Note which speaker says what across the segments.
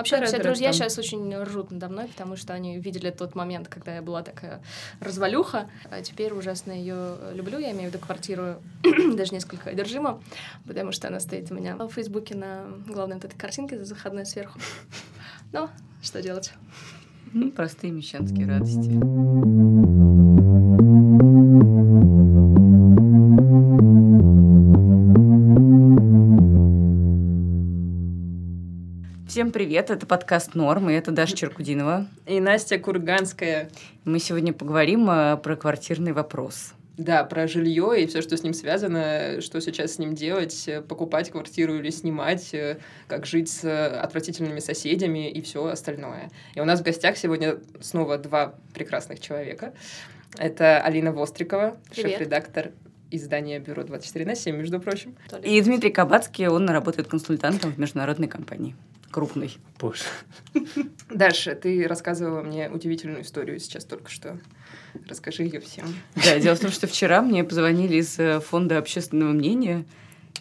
Speaker 1: Вообще, все друзья сейчас очень ржут надо мной, потому что они видели тот момент, когда я была такая развалюха, а теперь ужасно ее люблю. Я имею в виду квартиру даже несколько одержима, потому что она стоит у меня в Фейсбуке на главной вот этой картинке заходной сверху. Но что делать?
Speaker 2: Ну, простые мещанские радости. Всем привет, это подкаст «Норм», и это Даша Черкудинова.
Speaker 3: И Настя Курганская.
Speaker 2: Мы сегодня поговорим э, про квартирный вопрос.
Speaker 3: Да, про жилье и все, что с ним связано, что сейчас с ним делать, э, покупать квартиру или снимать, э, как жить с отвратительными соседями и все остальное. И у нас в гостях сегодня снова два прекрасных человека. Это Алина Вострикова, шеф-редактор издания «Бюро 24 на 7», между прочим.
Speaker 2: И Дмитрий Кабацкий, он работает консультантом в международной компании. Крупной.
Speaker 4: Боже.
Speaker 3: Даша, ты рассказывала мне удивительную историю сейчас только что. Расскажи ее всем.
Speaker 2: Да, дело в том, что вчера мне позвонили из э, фонда общественного мнения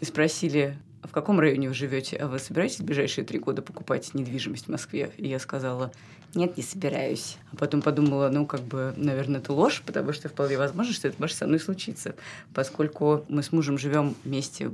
Speaker 2: и спросили, а в каком районе вы живете, а вы собираетесь в ближайшие три года покупать недвижимость в Москве? И я сказала, нет, не собираюсь. А потом подумала, ну, как бы, наверное, это ложь, потому что вполне возможно, что это может со мной случиться, поскольку мы с мужем живем вместе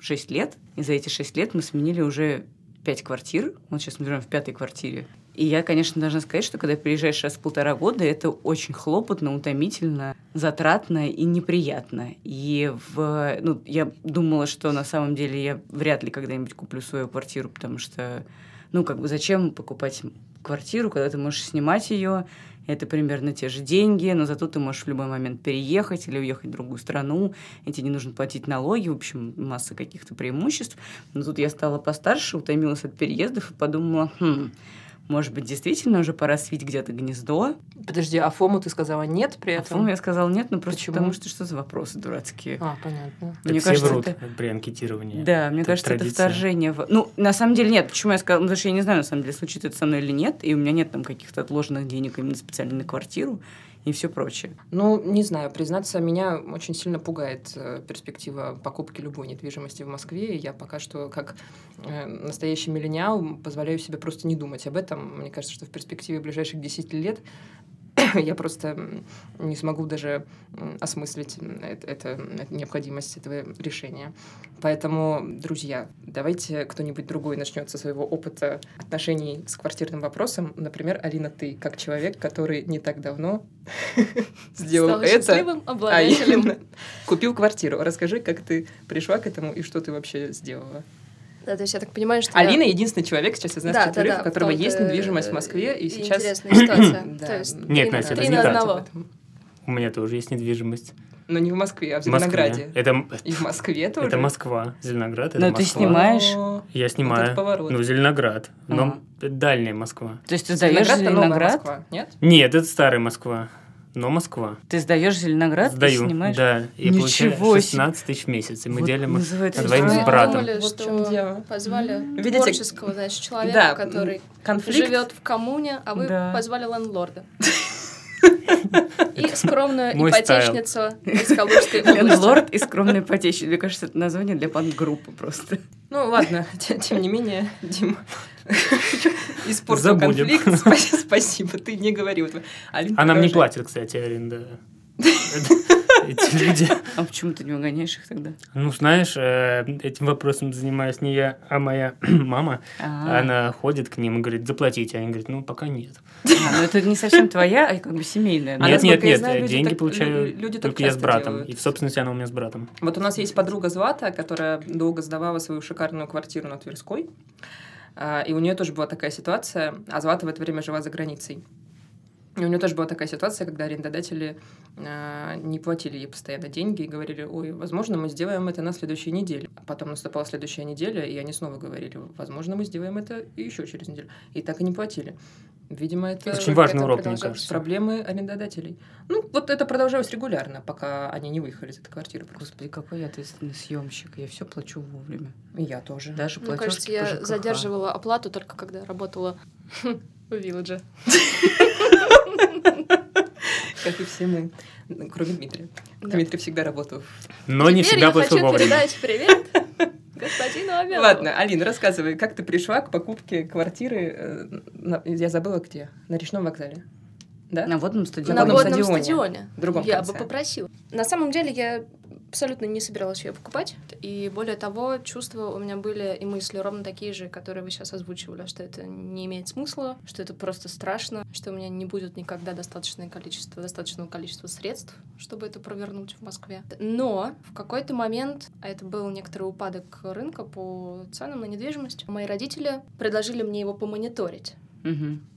Speaker 2: 6 лет, и за эти 6 лет мы сменили уже пять квартир. Вот сейчас мы живем в пятой квартире. И я, конечно, должна сказать, что когда переезжаешь раз в полтора года, это очень хлопотно, утомительно, затратно и неприятно. И в, ну, я думала, что на самом деле я вряд ли когда-нибудь куплю свою квартиру, потому что, ну, как бы зачем покупать квартиру, когда ты можешь снимать ее, это примерно те же деньги, но зато ты можешь в любой момент переехать или уехать в другую страну, и тебе не нужно платить налоги, в общем, масса каких-то преимуществ. Но тут я стала постарше, утомилась от переездов и подумала, хм, может быть, действительно уже пора свить где-то гнездо.
Speaker 3: Подожди, а Фому ты сказала нет при
Speaker 2: А
Speaker 3: этом?
Speaker 2: Фома я сказала нет, ну просто
Speaker 3: Почему?
Speaker 2: потому что что за вопросы дурацкие.
Speaker 3: А, понятно.
Speaker 4: Так
Speaker 2: Мне
Speaker 4: все
Speaker 2: кажется,
Speaker 4: врут
Speaker 2: это-
Speaker 4: при анкетировании.
Speaker 2: Да, мне
Speaker 4: Это
Speaker 2: кажется, это
Speaker 4: традиция.
Speaker 2: вторжение. В... Ну, на самом деле нет. Почему я сказала? Ну, Потому что я не знаю, на самом деле, случится это со мной или нет. И у меня нет там каких-то отложенных денег именно специально на квартиру и все прочее.
Speaker 3: Ну, не знаю, признаться, меня очень сильно пугает э, перспектива покупки любой недвижимости в Москве. И я пока что, как э, настоящий миллениал, позволяю себе просто не думать об этом. Мне кажется, что в перспективе ближайших 10 лет я просто не смогу даже осмыслить это, это- это- необходимость этого решения. Поэтому, друзья, давайте кто-нибудь другой начнет со своего опыта отношений с квартирным вопросом. Например, Алина, ты как человек, который не так давно сделал это, а именно купил квартиру. Расскажи, как ты пришла к этому и что ты вообще сделала.
Speaker 1: Да, то есть я так понимаю, что... я-
Speaker 3: Алина единственный человек сейчас из нас
Speaker 1: Да, да,
Speaker 3: четверых,
Speaker 1: да,
Speaker 3: у которого
Speaker 1: вот,
Speaker 3: есть недвижимость в Москве, и сейчас...
Speaker 1: Интересная ситуация.
Speaker 3: Да.
Speaker 1: То есть
Speaker 4: Нет, Настя, это не так.
Speaker 1: одного.
Speaker 4: У меня тоже есть недвижимость.
Speaker 3: Но не в Москве, а в
Speaker 4: В Москве.
Speaker 3: Зеленограде.
Speaker 4: Это,
Speaker 3: И в Москве тоже.
Speaker 4: это Москва. Зеленоград, это
Speaker 2: Но ты
Speaker 4: Москва.
Speaker 2: снимаешь?
Speaker 3: О,
Speaker 4: Я
Speaker 3: Вот
Speaker 4: снимаю.
Speaker 3: поворот.
Speaker 4: ну, Зеленоград. Но это дальняя Москва.
Speaker 2: То есть ты сдаешь
Speaker 3: Зеленоград-то новая
Speaker 2: Зеленоград?
Speaker 3: Москва, нет?
Speaker 4: Нет, это старая Москва. Но Москва.
Speaker 2: Ты сдаешь Зеленоград, ты
Speaker 4: Сдаю.
Speaker 2: снимаешь?
Speaker 4: Да. И
Speaker 2: Ничего
Speaker 4: получаю
Speaker 2: себе.
Speaker 4: 16 тысяч в месяц. И мы
Speaker 2: Вот
Speaker 4: делим их
Speaker 2: называется
Speaker 4: на двоим с братом.
Speaker 1: думали,
Speaker 3: Вот
Speaker 1: что
Speaker 3: дело.
Speaker 1: позвали
Speaker 3: Видите?
Speaker 1: творческого, значит, человека,
Speaker 3: Да,
Speaker 1: который
Speaker 3: Конфликт.
Speaker 1: живет в коммуне, а вы
Speaker 2: Да.
Speaker 1: позвали лендлорда. И скромную
Speaker 4: Мой
Speaker 1: ипотечницу из Калужской области.
Speaker 2: Лендлорд и скромный ипотечник. Мне кажется, это название для панк-группы просто.
Speaker 3: Ну ладно, те- тем не менее, Дим, испортил конфликт. Спа- Спасибо, ты не
Speaker 4: А нам не платят, кстати, аренда. Эти люди.
Speaker 2: А почему ты не угоняешь их тогда?
Speaker 4: Ну, знаешь, э, этим вопросом занимаюсь не я, а моя мама.
Speaker 2: А,
Speaker 4: Она ходит к ним и говорит, заплатите. Они говорят, ну, пока нет.
Speaker 2: а, ну это не совсем твоя, а как бы семейная.
Speaker 4: Нет, нет, нет, деньги получаю
Speaker 3: лю- люди
Speaker 4: только я с братом. И в собственности она у меня с братом.
Speaker 3: Вот у нас есть подруга Злата, которая долго сдавала свою шикарную квартиру на Тверской. А, И у нее тоже была такая ситуация, а Злата в это время жила за границей. И у нее тоже была такая ситуация, когда арендодатели а, не платили ей постоянно деньги и говорили, ой, возможно, мы сделаем это на следующей неделе. А потом наступала следующая неделя, и они снова говорили, возможно, мы сделаем это еще через неделю. И так и не платили. Видимо, это
Speaker 4: Очень важный
Speaker 1: это
Speaker 4: урок, мне кажется.
Speaker 3: проблемы арендодателей. Ну, вот это продолжалось регулярно, пока они не выехали из этой квартиры. Просто.
Speaker 2: Господи, какой я ответственный съемщик. Я все плачу вовремя.
Speaker 3: И я тоже.
Speaker 2: Даже
Speaker 1: Мне
Speaker 2: платежки
Speaker 1: кажется,
Speaker 2: по
Speaker 1: я
Speaker 2: ЖКХ.
Speaker 1: задерживала оплату только когда работала в Вилладже.
Speaker 3: Как и все мы, кроме Дмитрия. Дмитрий всегда работал.
Speaker 4: Но не
Speaker 1: Теперь
Speaker 4: всегда
Speaker 1: я
Speaker 4: платил
Speaker 1: хочу
Speaker 4: вовремя.
Speaker 1: передать привет господин Абелову.
Speaker 3: Ладно, Алина, рассказывай, как ты пришла к покупке квартиры, э, я забыла где, на речном вокзале, да?
Speaker 2: На водном
Speaker 1: На
Speaker 2: стадионе.
Speaker 3: водном
Speaker 1: водном
Speaker 3: стадионе.
Speaker 1: стадионе.
Speaker 3: В другом
Speaker 1: Я
Speaker 3: конце.
Speaker 1: бы попросила. На самом деле я абсолютно не собиралась ее покупать. И более того, чувства у меня были и мысли ровно такие же, которые вы сейчас озвучивали, что это не имеет смысла, что это просто страшно, что у меня не будет никогда достаточное количество, достаточного количества средств, чтобы это провернуть в Москве. Но в какой-то момент, а это был некоторый упадок рынка по ценам на недвижимость, мои родители предложили мне его помониторить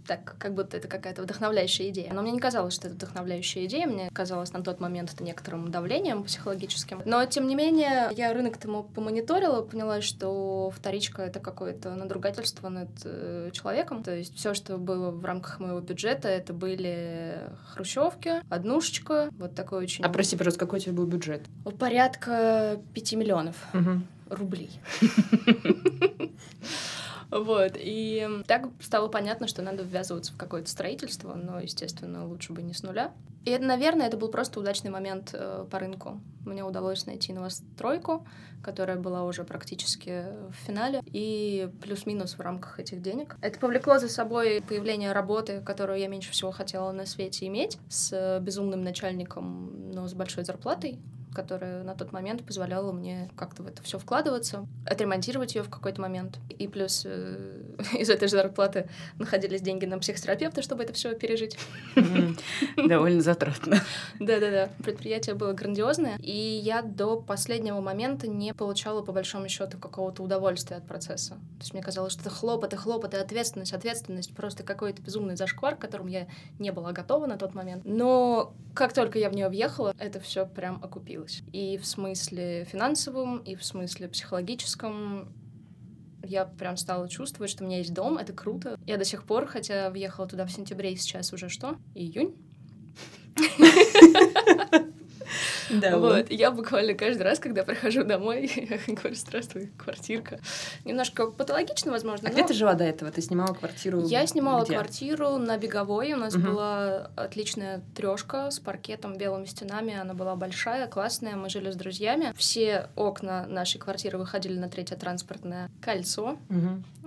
Speaker 1: Так, как будто это какая-то вдохновляющая идея. Но мне не казалось, что это вдохновляющая идея, мне казалось на тот момент это некоторым давлением психологическим. Но, тем не менее, я рынок тому помониторила, поняла, что вторичка — это какое-то надругательство над э, человеком. То есть все, что было в рамках моего бюджета, это были хрущевки, однушечка, вот такой очень...
Speaker 3: А прости, пожалуйста, какой у тебя был бюджет?
Speaker 1: Порядка 5 миллионов рублей. Вот, и так стало понятно, что надо ввязываться в какое-то строительство, но, естественно, лучше бы не с нуля. И, наверное, это был просто удачный момент э, по рынку. Мне удалось найти новостройку, которая была уже практически в финале, и плюс-минус в рамках этих денег. Это повлекло за собой появление работы, которую я меньше всего хотела на свете иметь, с э, безумным начальником, но с большой зарплатой, которая на тот момент позволяла мне как-то в это все вкладываться, отремонтировать ее в какой-то момент. И плюс э, из этой же зарплаты находились деньги на психотерапевта, чтобы это все пережить.
Speaker 2: Довольно затратно.
Speaker 1: Да-да-да, предприятие было грандиозное, и я до последнего момента не получала, по большому счету, какого-то удовольствия от процесса. То есть мне казалось, что это хлопоты, хлопоты, ответственность, ответственность, просто какой-то безумный зашквар, к которому я не была готова на тот момент. Но как только я в нее въехала, это все прям окупилось. И в смысле финансовом, и в смысле психологическом, я прям стала чувствовать, что у меня есть дом, это круто. Я до сих пор, хотя въехала туда в сентябре, и сейчас уже что? Июнь?
Speaker 3: Да,
Speaker 1: Вот, я буквально каждый раз, когда прихожу домой, я говорю, здравствуй, квартирка. Немножко патологично, возможно,
Speaker 3: А где ты жила до этого? Ты снимала квартиру?
Speaker 1: я снимала квартиру на Беговой, у нас была отличная трешка с паркетом, белыми стенами, она была большая, классная, мы жили с друзьями. Все окна нашей квартиры выходили на третье транспортное кольцо.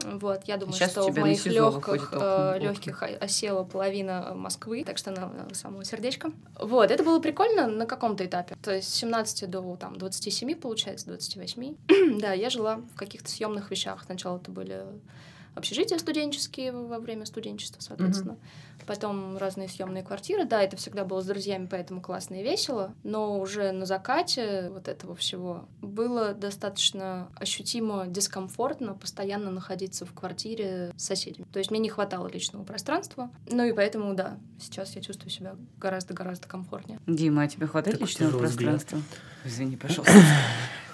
Speaker 1: Вот, я думаю,
Speaker 2: Сейчас
Speaker 1: что в
Speaker 2: на
Speaker 1: моих легких,
Speaker 2: окна.
Speaker 1: легких осела половина Москвы, так что на самого сердечко. Вот, это было прикольно на каком-то этапе. То есть с 17 до там, 27, получается, 28. да, я жила в каких-то съемных вещах. Сначала это были общежития студенческие во время студенчества, соответственно. Потом разные съемные квартиры. Да, это всегда было с друзьями, поэтому классно и весело. Но уже на закате вот этого всего было достаточно ощутимо дискомфортно постоянно находиться в квартире с соседями. То есть мне не хватало личного пространства. Ну и поэтому, да, сейчас я чувствую себя гораздо-гораздо комфортнее.
Speaker 2: Дима, а тебе хватает
Speaker 4: Такой
Speaker 2: личного
Speaker 4: тяжелый взгляд.
Speaker 2: пространства? Извини, пожалуйста.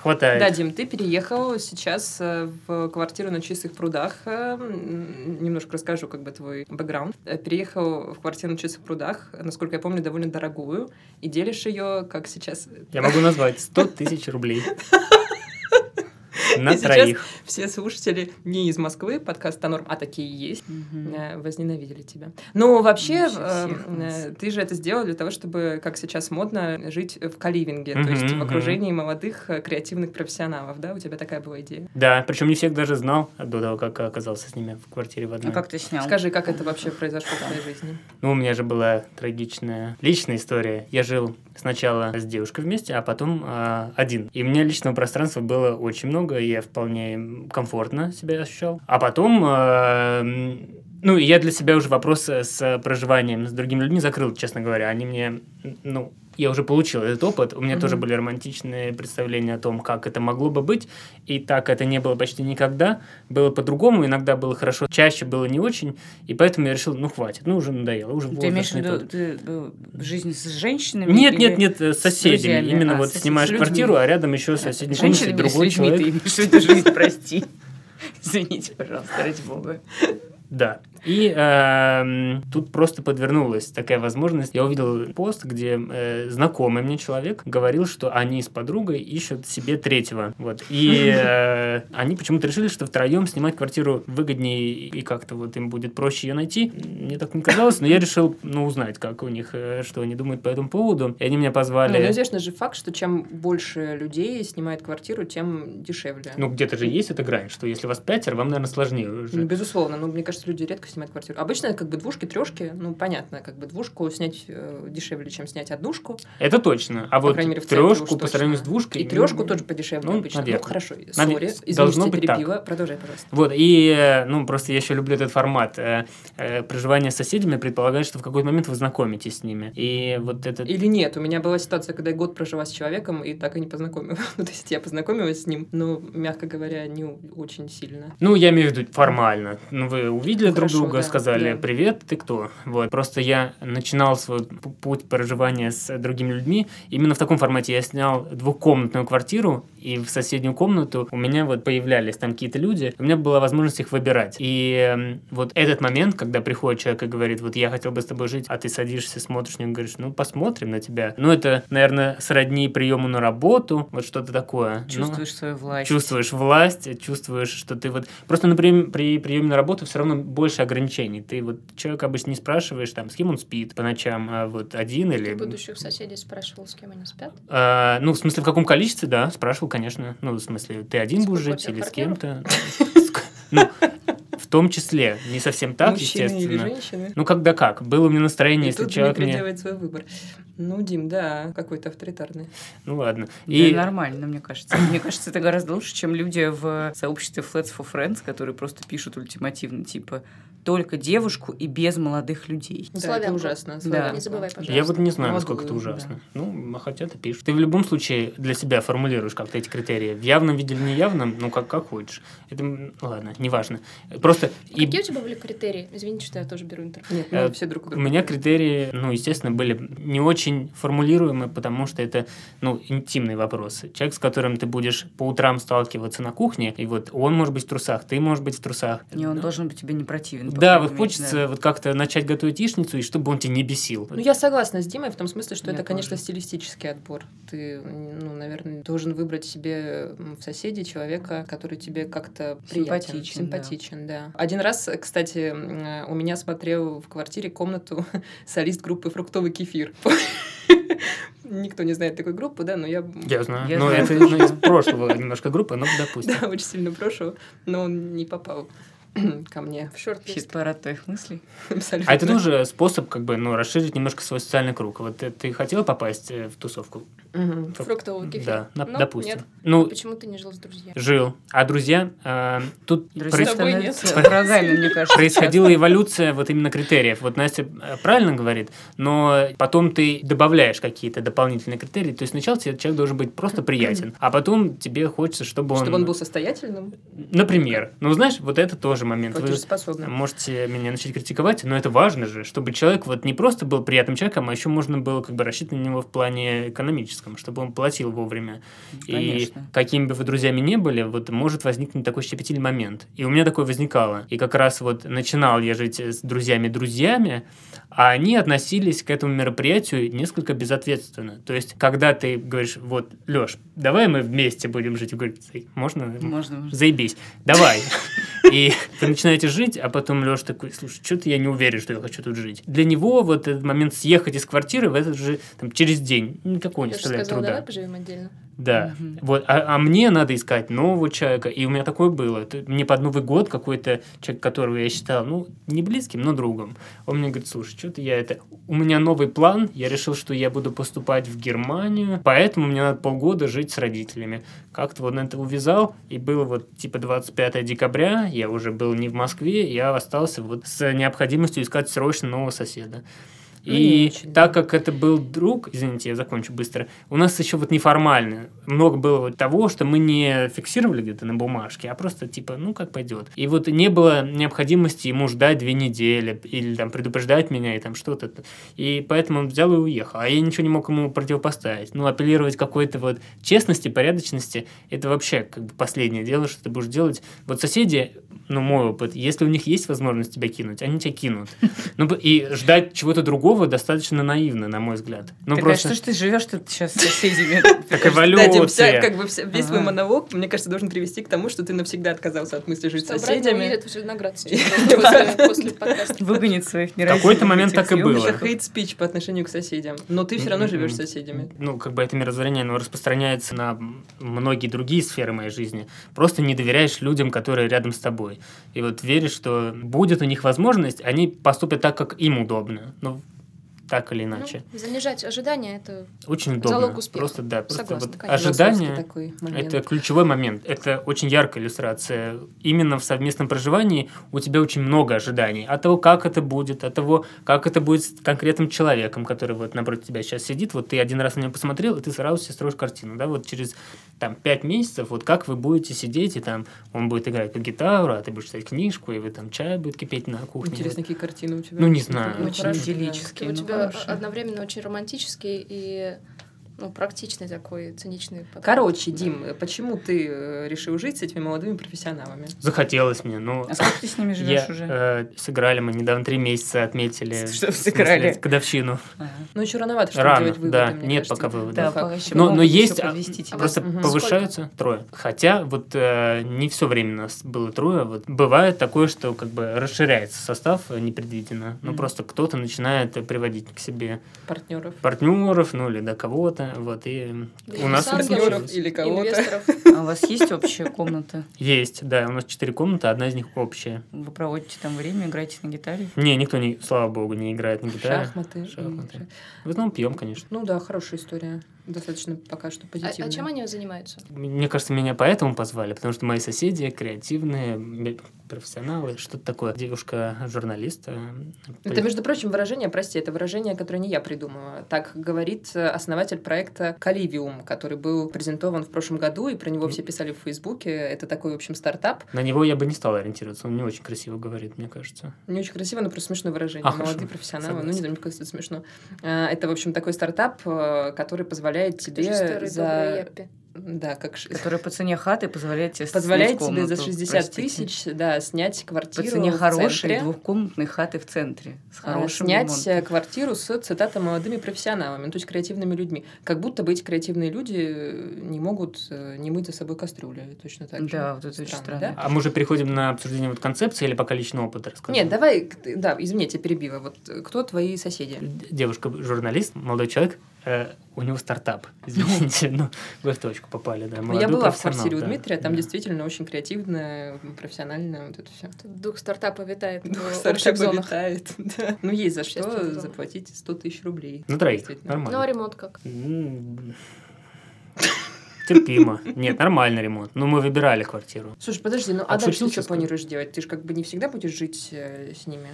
Speaker 4: Хватает.
Speaker 3: Да, Дим, ты переехал сейчас э, в квартиру на Чистых прудах. Э, Немножко расскажу, как бы твой бэкграунд. Э, Переехал в квартиру на Чистых прудах, насколько я помню, довольно дорогую, и делишь ее, как сейчас
Speaker 4: Я могу назвать 100 тысяч рублей. На
Speaker 3: И
Speaker 4: троих.
Speaker 3: все слушатели не из Москвы, подкаст Норм, а такие есть, э, возненавидели тебя. Но вообще,
Speaker 2: Вообще
Speaker 3: э, э, ты же это сделал для того, чтобы, как сейчас модно, жить в каливинге, то
Speaker 4: Мгм,
Speaker 3: есть в
Speaker 4: мгм.
Speaker 3: окружении молодых э, креативных профессионалов, да? У тебя такая была идея.
Speaker 4: Да, причем не всех даже знал до того, как оказался с ними в квартире в
Speaker 2: А
Speaker 4: одной.
Speaker 2: как ты снял?
Speaker 3: Скажи, как это вообще произошло в твоей жизни?
Speaker 4: Ну, у меня же была трагичная личная история. Я жил сначала с девушкой вместе, а потом а, один. И у меня личного пространства было очень много, я вполне комфортно себя ощущал. А потом, м, ну, я для себя уже вопрос с проживанием с другими людьми закрыл, честно говоря. Они мне, ну, я уже получил этот опыт. У меня
Speaker 3: Мгм.
Speaker 4: тоже были романтичные представления о том, как это могло бы быть. И так это не было почти никогда. Было по-другому, иногда было хорошо, чаще было не очень. И поэтому я решил, ну, хватит, ну, уже надоело, уже
Speaker 2: Ты имеешь в виду ты, э, жизнь с женщинами?
Speaker 4: Нет,
Speaker 2: или
Speaker 4: нет, нет, э, с соседями.
Speaker 2: друзьями?
Speaker 4: Именно
Speaker 2: А,
Speaker 4: вот
Speaker 2: сосед-
Speaker 4: снимаешь квартиру, а рядом еще соседний
Speaker 2: Женщинами или с
Speaker 4: другой
Speaker 2: людьми
Speaker 4: человек.
Speaker 2: ты имеешь в виду жизнь, прости. Извините, пожалуйста, ради бога.
Speaker 4: Да. И э, тут просто подвернулась такая возможность. Я увидел пост, где э, знакомый мне человек говорил, что они с подругой ищут себе третьего. Вот. И э, они почему-то решили, что втроем снимать квартиру выгоднее и как-то вот им будет проще ее найти. Мне так не казалось, но я решил, ну, узнать, как у них, э, что они думают по этому поводу. И они меня позвали.
Speaker 3: Ну, известно же факт, что чем больше людей снимает квартиру, тем дешевле.
Speaker 4: Ну, где-то же есть эта грань, что если вас пятеро, вам, наверное, сложнее уже.
Speaker 3: Ну, безусловно. Но мне кажется, люди редко снимают квартиру. Обычно как бы двушки, трешки, ну, понятно, как бы двушку снять э, дешевле, чем снять однушку.
Speaker 4: Это точно. А
Speaker 3: По
Speaker 4: вот
Speaker 3: мере, в
Speaker 4: трешку по сравнению с двушкой...
Speaker 3: И трешку
Speaker 4: ну,
Speaker 3: тоже подешевле
Speaker 4: ну,
Speaker 3: обычно.
Speaker 4: наверное.
Speaker 3: Ну, хорошо, сори, извините,
Speaker 4: должно быть так.
Speaker 3: перебила. Продолжай, пожалуйста.
Speaker 4: Вот, и, ну, просто я еще люблю этот формат. Э, э, Проживание с соседями предполагает, что в какой-то момент вы знакомитесь с ними. И вот это...
Speaker 3: Или нет, у меня была ситуация, когда я год прожила с человеком и так и не познакомилась. ну, то есть я познакомилась с ним, но, мягко говоря, не очень сильно.
Speaker 4: Ну, я имею в виду формально. Ну, вы увидели
Speaker 3: Ну,
Speaker 4: друг
Speaker 3: хорошо,
Speaker 4: друга,
Speaker 3: да,
Speaker 4: сказали
Speaker 3: да.
Speaker 4: «Привет, ты кто?». Вот. Просто я начинал свой путь проживания с другими людьми именно в таком формате. Я снял двухкомнатную квартиру, и в соседнюю комнату у меня вот появлялись там какие-то люди, у меня была возможность их выбирать. И эм, вот этот момент, когда приходит человек и говорит, вот я хотел бы с тобой жить, а ты садишься, смотришь него, говоришь, ну, посмотрим на тебя. Ну, это, наверное, сродни приему на работу, вот что-то такое. Ну,
Speaker 2: Чувствуешь свою власть.
Speaker 4: чувствуешь власть, чувствуешь, что ты вот... Просто на прием- при приеме на работу все равно больше ограничений. Ты вот человека обычно не спрашиваешь, там, с кем он спит по ночам, а вот один или...
Speaker 1: Ты будущих соседей спрашивал, с кем они спят?
Speaker 4: А, ну, в смысле, в каком количестве, да, спрашивал, конечно. Ну, в смысле, ты один будешь
Speaker 1: Сколько у
Speaker 4: жить или с
Speaker 1: квартира?
Speaker 4: кем-то. Ну, в том числе, не совсем так,
Speaker 3: Мужчины или
Speaker 4: естественно.
Speaker 3: женщины.
Speaker 4: Ну, когда как. Было у меня настроение,
Speaker 3: И
Speaker 4: если
Speaker 3: тут
Speaker 4: человек мне...
Speaker 3: делает свой выбор. Ну, Дим, да, какой-то авторитарный.
Speaker 4: Ну, ладно.
Speaker 2: Да,
Speaker 4: И
Speaker 2: нормально, мне кажется. Мне кажется, это гораздо лучше, чем люди в сообществе Flats for Friends, которые просто пишут ультимативно, типа, только девушку и без молодых людей.
Speaker 3: Да, это
Speaker 1: Славянку.
Speaker 3: ужасно.
Speaker 2: Да.
Speaker 1: Не забывай, пожалуйста.
Speaker 4: Я вот не знаю,
Speaker 3: Молодую,
Speaker 4: насколько это
Speaker 3: да.
Speaker 4: ужасно. Ну, а хотя ты пишешь. Ты в любом случае для себя формулируешь как-то эти критерии. В явном виде или неявном, ну, как, как хочешь. Это, ладно, неважно. Просто и
Speaker 1: Какие у тебя были критерии? Извините, что я тоже беру интервью.
Speaker 3: Нет, мы
Speaker 4: Э,
Speaker 3: все друг у
Speaker 4: у
Speaker 3: друга.
Speaker 4: меня критерии, ну, естественно, были не очень формулируемы, потому что это, ну, интимные вопросы. Человек, с которым ты будешь по утрам сталкиваться на кухне, и вот он может быть в трусах, ты можешь быть в трусах.
Speaker 2: И он должен быть тебе не противен.
Speaker 4: Да, вот хочется
Speaker 2: да.
Speaker 4: вот как-то начать готовить яичницу, и чтобы он тебя не бесил.
Speaker 3: Ну, я согласна с Димой в том смысле, что
Speaker 2: Я
Speaker 3: это, конечно,
Speaker 2: тоже.
Speaker 3: стилистический отбор. Ты, ну, наверное, должен выбрать себе в соседи человека, который тебе как-то приятен,
Speaker 2: Симпатичен, да.
Speaker 3: симпатичен, да. Один раз, кстати, м, у меня смотрел в квартире комнату солист группы «Фруктовый кефир». Никто не знает такой группы, да, но я...
Speaker 4: Я знаю.
Speaker 2: Я
Speaker 4: но
Speaker 2: знаю
Speaker 4: это ну, из прошлого немножко группы, но допустим.
Speaker 3: Да, очень сильно прошу, но он не попал ко мне.
Speaker 1: В шорт-лист.
Speaker 2: Хит-парад твоих мыслей.
Speaker 3: Абсолютно.
Speaker 4: А это тоже способ, как бы, ну, расширить немножко свой социальный круг. Вот ты, ты хотела попасть э, в тусовку?
Speaker 3: Мгм.
Speaker 1: Фруктовый кефир.
Speaker 4: Да, на-
Speaker 1: Ну,
Speaker 4: допустим.
Speaker 1: нет.
Speaker 4: Ну,
Speaker 1: Почему ты не жил с друзьями?
Speaker 4: жил. А друзья, э, тут происходила эволюция вот именно критериев. Вот Настя э, правильно говорит, но потом ты добавляешь какие-то дополнительные критерии. То есть сначала тебе человек должен быть просто приятен, а потом тебе хочется, чтобы он...
Speaker 3: Чтобы он был состоятельным,
Speaker 4: Например. Ну, знаешь, вот это тоже момент. Вы можете меня начать критиковать, но это важно же, чтобы человек вот не просто был приятным человеком, а еще можно было как бы рассчитывать на него в плане экономическом, чтобы он платил вовремя. И
Speaker 2: Конечно.
Speaker 4: какими бы вы друзьями не были, вот может возникнуть такой щепетильный момент. И у меня такое возникало. И как раз вот начинал я жить с друзьями-друзьями, а они относились к этому мероприятию несколько безответственно. То есть, когда ты говоришь, вот, Леш, давай мы вместе будем жить, и говорит, можно?
Speaker 2: Можно.
Speaker 4: Заебись, давай. И вы начинаете жить, а потом Леша такой, слушай, что-то я не уверен, что я хочу тут жить. Для него вот этот момент съехать из квартиры в этот же, там, через день, никакого не составляет
Speaker 1: сказала,
Speaker 4: труда.
Speaker 1: давай поживем отдельно.
Speaker 4: Да.
Speaker 2: Мгм.
Speaker 4: Вот, а, а мне надо искать нового человека, и у меня такое было. Это Мне под Новый год какой-то человек, которого я считал, ну, не близким, но другом, он мне говорит, слушай, что-то я это... У меня новый план, я решил, что я буду поступать в Германию, поэтому мне надо полгода жить с родителями. Как-то вот на это увязал, и было вот типа 25 декабря, я уже был не в Москве, я остался вот с необходимостью искать срочно нового соседа.
Speaker 3: Ну,
Speaker 4: И
Speaker 3: очень,
Speaker 4: так
Speaker 3: да.
Speaker 4: как это был друг, извините, я закончу быстро, у нас еще вот неформально. Много было вот того, что мы не фиксировали где-то на бумажке, а просто типа, ну как пойдет. И вот не было необходимости ему ждать две недели или там предупреждать меня и там что-то. И поэтому он взял и уехал. А я ничего не мог ему противопоставить. Ну, апеллировать какой-то вот честности, порядочности, это вообще как бы последнее дело, что ты будешь делать. Вот соседи, ну, мой опыт, если у них есть возможность тебя кинуть, они тебя кинут. Ну, и ждать чего-то другого достаточно наивно, на мой взгляд. Ну,
Speaker 2: Так, а
Speaker 4: просто
Speaker 2: что ж ты живешь тут сейчас с соседями?
Speaker 4: как эволюция.
Speaker 3: как бы весь свой монолог, мне кажется, должен привести к тому, что ты навсегда отказался от мысли жить с соседями.
Speaker 1: уедет в Зеленоград сейчас, после- после подкаста.
Speaker 2: Выгонит своих
Speaker 4: В какой-то момент так и было.
Speaker 3: Это хейт-спич по отношению к соседям. Но ты все равно живешь с соседями.
Speaker 4: Ну, как бы это мировоззрение, оно распространяется на многие другие сферы моей жизни. Просто не доверяешь людям, которые рядом с тобой. И вот веришь, что будет у них возможность, они поступят так, как им удобно. Ну, так или иначе.
Speaker 1: Ну, занижать ожидания это
Speaker 4: Очень удобно.
Speaker 1: залог успеха.
Speaker 4: Просто, да, просто
Speaker 1: Согласна,
Speaker 4: вот
Speaker 1: конечно.
Speaker 4: ожидание... Это ключевой момент. Это очень яркая иллюстрация. Именно в совместном проживании у тебя очень много ожиданий. От того, как это будет, от того, как это будет с конкретным человеком, который вот напротив тебя сейчас сидит. Вот ты один раз на него посмотрел, и ты сразу себе строишь картину. Да? Вот через там, пять месяцев, вот как вы будете сидеть, и там он будет играть по гитару, а ты будешь читать книжку, и вы там чай будет кипеть на кухне.
Speaker 3: Интересно, какие картины у тебя.
Speaker 4: Ну, не знаю.
Speaker 3: Ну,
Speaker 2: Очень
Speaker 3: да.
Speaker 2: идиллические.
Speaker 1: у
Speaker 2: ну,
Speaker 1: тебя
Speaker 2: хорошие.
Speaker 1: одновременно очень романтический и ну, практичный такой циничный подход.
Speaker 3: Короче,
Speaker 1: Да.
Speaker 3: Дим, почему ты э, решил жить с этими молодыми профессионалами?
Speaker 4: Захотелось мне. Ну,
Speaker 2: А сколько ты с ними
Speaker 4: я,
Speaker 2: живешь уже?
Speaker 4: э, сыграли мы недавно три месяца, отметили.
Speaker 2: Что
Speaker 4: в смысле,
Speaker 2: сыграли?
Speaker 4: Годовщину.
Speaker 2: Ага.
Speaker 3: Ну, еще рановато, чтобы
Speaker 4: Рано,
Speaker 3: делать выводы,
Speaker 4: да.
Speaker 3: мне
Speaker 4: Нет
Speaker 3: кажется.
Speaker 4: пока выводов.
Speaker 2: Да,
Speaker 3: Ну,
Speaker 2: пока еще
Speaker 4: Но, но есть, а,
Speaker 2: подвести тебя.
Speaker 4: просто
Speaker 3: Мгм.
Speaker 4: повышаются трое. Хотя вот э, не все время нас было трое. Вот бывает такое, что как бы расширяется состав непредвиденно. Ну
Speaker 2: Мгм.
Speaker 4: просто кто-то начинает приводить к себе
Speaker 3: партнеров.
Speaker 4: партнеров, ну или да кого-то. Вот и у нас
Speaker 3: партнеров или кого-то.
Speaker 2: А у вас есть общая комната?
Speaker 4: Есть, да, у нас четыре комнаты, одна из них общая.
Speaker 2: Вы проводите там время, играете на гитаре?
Speaker 4: Не, никто не, слава богу, не играет на гитаре.
Speaker 3: Шахматы.
Speaker 4: Шахматы. В основном пьем, конечно.
Speaker 3: Ну да, хорошая история. Достаточно пока что
Speaker 1: А,
Speaker 3: позитивная.
Speaker 1: а чем они занимаются?
Speaker 4: Мне кажется, меня поэтому позвали, потому что мои соседи креативные, профессионалы, что-то такое. Девушка-журналист. э,
Speaker 3: Это, между прочим, выражение, прости, это выражение, которое не я придумала. Так говорит э, основатель проекта Каливиум, который был презентован в прошлом году, и про него все писали в Фейсбуке. Это такой, в общем, стартап.
Speaker 4: На него я бы не стал ориентироваться, он не очень красиво говорит, мне кажется.
Speaker 3: Не очень красиво, но просто смешное выражение.
Speaker 4: А, хорошо.
Speaker 3: Молодые профессионалы. Ну,
Speaker 4: Согласен.
Speaker 3: не знаю, мне кажется, это смешно. А, Это, в общем, такой стартап, э, который позволяет
Speaker 1: Это
Speaker 3: тебе
Speaker 1: старый
Speaker 3: за...
Speaker 1: Яппи.
Speaker 3: Да, как...
Speaker 2: Которая по цене хаты позволяет тебе
Speaker 3: Позволяет
Speaker 2: снять
Speaker 3: тебе за
Speaker 2: комнату,
Speaker 3: 60
Speaker 2: простите.
Speaker 3: тысяч, да, снять
Speaker 2: По
Speaker 3: квартиру
Speaker 2: цене
Speaker 3: в
Speaker 2: хорошей двухкомнатной хаты в центре. С
Speaker 3: а,
Speaker 2: хорошим
Speaker 3: снять
Speaker 2: ремонтом.
Speaker 3: э, квартиру с, цитата, молодыми профессионалами, ну, то есть креативными людьми. Как будто бы эти креативные люди э, не могут э, не мыть за собой кастрюли. Точно так же.
Speaker 2: Да, вот это очень странно.
Speaker 3: да?
Speaker 4: А мы уже переходим на обсуждение вот концепции или пока личного опыта рассказываем?
Speaker 3: Нет, давай, да, извини, я тебя перебила. Вот кто твои соседи?
Speaker 4: Девушка-журналист, молодой человек, э, у него стартап. Извините, но вы в точку попали, да. Молодой
Speaker 3: я была в квартире у
Speaker 4: да.
Speaker 3: Дмитрия, там
Speaker 4: Да.
Speaker 3: действительно очень креативно, профессионально вот это все.
Speaker 1: Тут дух стартапа витает в общих
Speaker 3: Стартап
Speaker 1: зонах.
Speaker 3: обитает, да. Ну, есть за что заплатить 100 тысяч рублей.
Speaker 4: На троих, нормально.
Speaker 1: Ну, а ремонт как?
Speaker 4: Терпимо. Нет, нормальный ремонт. Ну, мы выбирали квартиру.
Speaker 3: Слушай, подожди, ну а дальше ты что планируешь делать? Ты же как бы не всегда будешь жить э, с ними.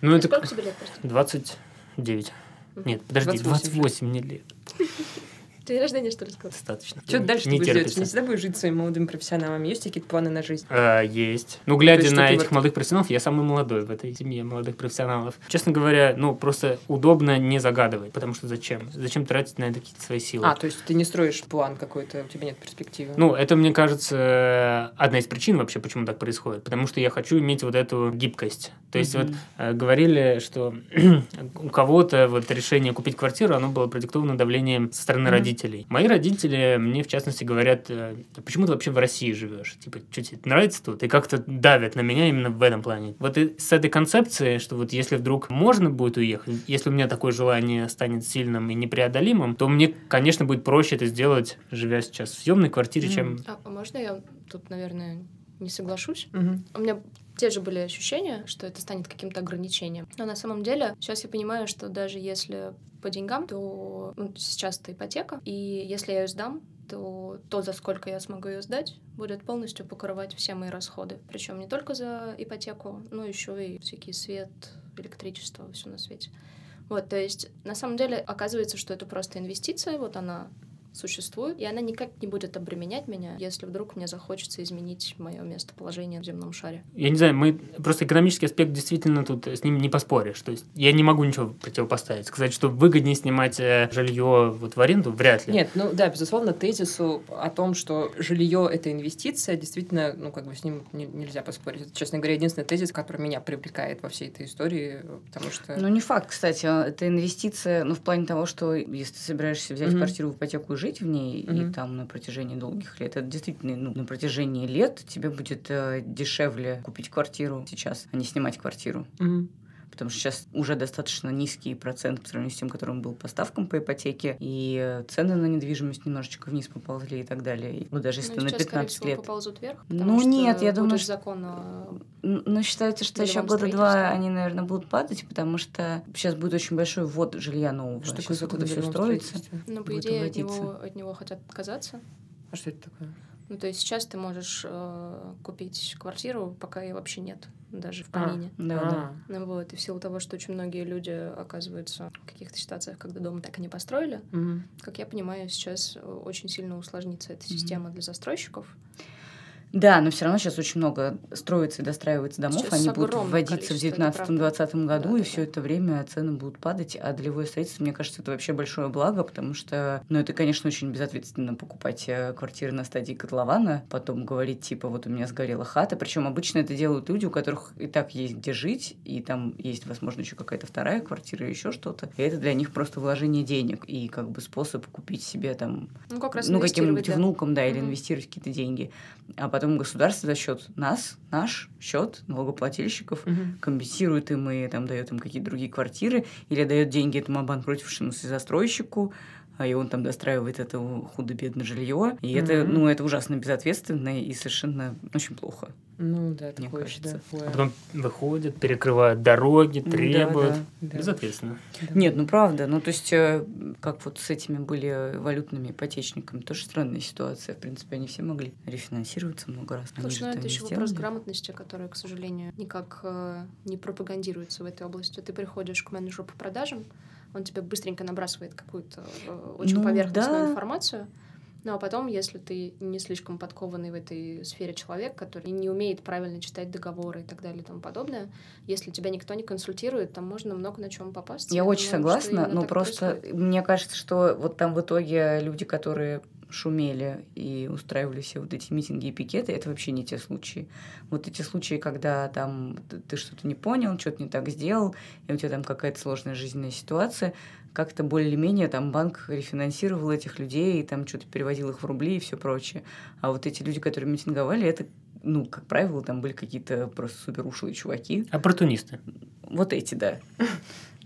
Speaker 4: Ну, это
Speaker 1: Сколько тебе лет, прости?
Speaker 4: 29. Нет, подожди,
Speaker 3: 28.
Speaker 4: 28 мне лет.
Speaker 1: День рождения, что ли, сказал?
Speaker 4: Достаточно.
Speaker 3: Что дальше ты
Speaker 4: не
Speaker 3: будешь делать? Ты не всегда будешь жить своими молодыми профессионалами? Есть какие-то планы на жизнь?
Speaker 4: А, есть. Ну, глядя
Speaker 3: есть,
Speaker 4: на
Speaker 3: ты
Speaker 4: этих
Speaker 3: вот-
Speaker 4: молодых профессионалов, я самый молодой в этой семье молодых профессионалов. Честно говоря, ну, просто удобно не загадывать, потому что зачем? Зачем тратить на это какие-то свои силы?
Speaker 3: А, то есть ты не строишь план какой-то, у тебя нет перспективы?
Speaker 4: Ну, это, мне кажется, одна из причин вообще, почему так происходит. Потому что я хочу иметь вот эту гибкость. То есть вот
Speaker 2: Мгм.
Speaker 4: э, говорили, что у кого-то вот решение купить квартиру, оно было продиктовано давлением со стороны
Speaker 3: Мгм.
Speaker 4: родителей. Мои родители мне, в частности, говорят, э, «А почему ты вообще в России живешь? Типа, что тебе нравится тут? И как-то давят на меня именно в этом плане. Вот и с этой концепцией, что вот если вдруг можно будет уехать, если у меня такое желание станет сильным и непреодолимым, то мне, конечно, будет проще это сделать, живя сейчас в съемной квартире, чем
Speaker 2: Мгм.
Speaker 1: А, можно я тут, наверное, не соглашусь?
Speaker 3: Мгм.
Speaker 1: У меня те же были ощущения, что это станет каким-то ограничением. Но на самом деле, сейчас я понимаю, что даже если по деньгам, то ну, сейчас это ипотека, и если я ее сдам, то то, за сколько я смогу ее сдать, будет полностью покрывать все мои расходы. Причем не только за ипотеку, но еще и всякий свет, электричество, все на свете. Вот, то есть, на самом деле, оказывается, что это просто инвестиция, вот она существует, и она никак не будет обременять меня, если вдруг мне захочется изменить мое местоположение в земном шаре.
Speaker 4: Я не знаю, мы просто экономический аспект действительно тут с ним не поспоришь. То есть я не могу ничего противопоставить. Сказать, что выгоднее снимать э, жилье вот в аренду, вряд ли.
Speaker 3: Нет, ну да, безусловно, тезису о том, что жилье это инвестиция, действительно, ну как бы с ним не, нельзя поспорить. Это, честно говоря, единственный тезис, который меня привлекает во всей этой истории, потому что...
Speaker 2: Ну не факт, кстати, а это инвестиция, ну в плане того, что если ты собираешься взять mm-hmm. квартиру в ипотеку и жить, жить в ней mm-hmm. и там на протяжении долгих лет. Это действительно, ну, на протяжении лет тебе будет э, дешевле купить квартиру сейчас, а не снимать квартиру. Mm-hmm потому что сейчас уже достаточно низкий процент по сравнению с тем, которым был по ставкам по ипотеке, и цены на недвижимость немножечко вниз поползли и так далее. Ну, даже если ну, на 15
Speaker 1: сейчас,
Speaker 2: лет.
Speaker 1: поползут вверх,
Speaker 2: ну, нет, я думаю,
Speaker 1: что... закон
Speaker 2: Но считается, что еще года два они, наверное, будут падать, потому что сейчас будет очень большой ввод жилья нового.
Speaker 3: Что
Speaker 2: сейчас
Speaker 3: такое все строится.
Speaker 1: Ну, по идее, от него, от него хотят отказаться.
Speaker 3: А что это такое?
Speaker 1: Ну, то есть сейчас ты можешь э, купить квартиру, пока ее вообще нет, даже в помине.
Speaker 2: А, да, да.
Speaker 1: Ну вот, и в силу того, что очень многие люди оказываются в каких-то ситуациях, когда дом так и не построили,
Speaker 3: угу.
Speaker 1: как я понимаю, сейчас очень сильно усложнится эта система угу. для застройщиков.
Speaker 2: Да, но все равно сейчас очень много строится и достраивается домов. Сейчас Они будут вводиться в 2019-2020 году, да, и да, все да. это время цены будут падать. А долевое строительство, мне кажется, это вообще большое благо, потому что, ну, это, конечно, очень безответственно покупать э, квартиры на стадии котлована, потом говорить, типа, вот у меня сгорела хата. Причем обычно это делают люди, у которых и так есть где жить, и там есть, возможно, еще какая-то вторая квартира или еще что-то. И это для них просто вложение денег и как бы способ купить себе там,
Speaker 1: ну, как раз
Speaker 2: ну каким-нибудь
Speaker 1: да.
Speaker 2: внукам, да, или угу. инвестировать какие-то деньги. А потом государство за счет нас, наш счет налогоплательщиков, угу. компенсирует им и там дает им какие-то другие квартиры, или дает деньги этому обанкротившемуся застройщику, и он там достраивает это худо-бедно жилье. И mm это, ну, это ужасно безответственно и совершенно очень плохо.
Speaker 3: Ну да,
Speaker 2: мне
Speaker 3: такое,
Speaker 2: кажется.
Speaker 3: Да.
Speaker 4: А потом выходят, перекрывают дороги, требуют. Да, да. Безответственно.
Speaker 2: Да. Нет, ну правда. Ну, то есть, э, как вот с этими были валютными ипотечниками, тоже странная ситуация. В принципе, они все могли рефинансироваться много раз.
Speaker 1: Слушай, ну это еще вопрос грамотности, которая, к сожалению, никак э, не пропагандируется в этой области. Ты приходишь к менеджеру по продажам, он тебе быстренько набрасывает какую-то э, очень ну, поверхностную да. информацию. Ну а потом, если ты не слишком подкованный в этой сфере человек, который не умеет правильно читать договоры и так далее и тому подобное, если тебя никто не консультирует, там можно много на чем попасть.
Speaker 2: Я, Я очень думаю, согласна, но просто происходит. мне кажется, что вот там в итоге люди, которые шумели и устраивали все вот эти митинги и пикеты, это вообще не те случаи. Вот эти случаи, когда там ты что-то не понял, что-то не так сделал, и у тебя там какая-то сложная жизненная ситуация, как-то более-менее там банк рефинансировал этих людей, и там что-то переводил их в рубли и все прочее. А вот эти люди, которые митинговали, это ну, как правило, там были какие-то просто супер ушлые чуваки.
Speaker 4: Оппортунисты.
Speaker 2: Вот эти, да.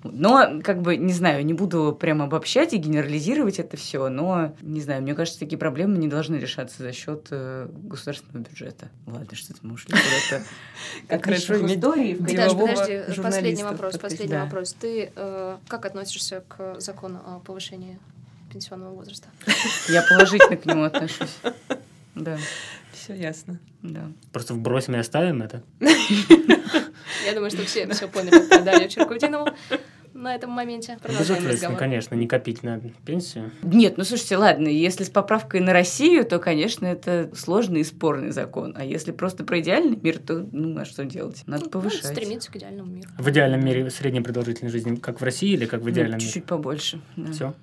Speaker 2: Но, как бы, не знаю, не буду прямо обобщать и генерализировать это все, но, не знаю, мне кажется, такие проблемы не должны решаться за счет э, государственного бюджета. Ладно, что-то мы ушли куда-то.
Speaker 3: Как хорошо
Speaker 1: истории Подожди, последний вопрос, последний вопрос. Ты э, как относишься к закону о повышении пенсионного возраста?
Speaker 2: Я положительно к нему отношусь. Да.
Speaker 3: Все ясно.
Speaker 2: Да.
Speaker 4: Просто вбросим и оставим это.
Speaker 1: Я думаю, что все все поняли про Дарью Черкудинову на этом моменте.
Speaker 4: Безответственно, конечно, не копить на пенсию.
Speaker 2: Нет, ну слушайте, ладно, если с поправкой на Россию, то, конечно, это сложный и спорный закон. А если просто про идеальный мир, то, ну, а что делать? Надо ну, повышать.
Speaker 1: Надо стремиться к идеальному миру.
Speaker 4: В идеальном мире средняя продолжительность жизни, как в России или как в идеальном
Speaker 2: ну, чуть-чуть побольше.
Speaker 4: Да. Все.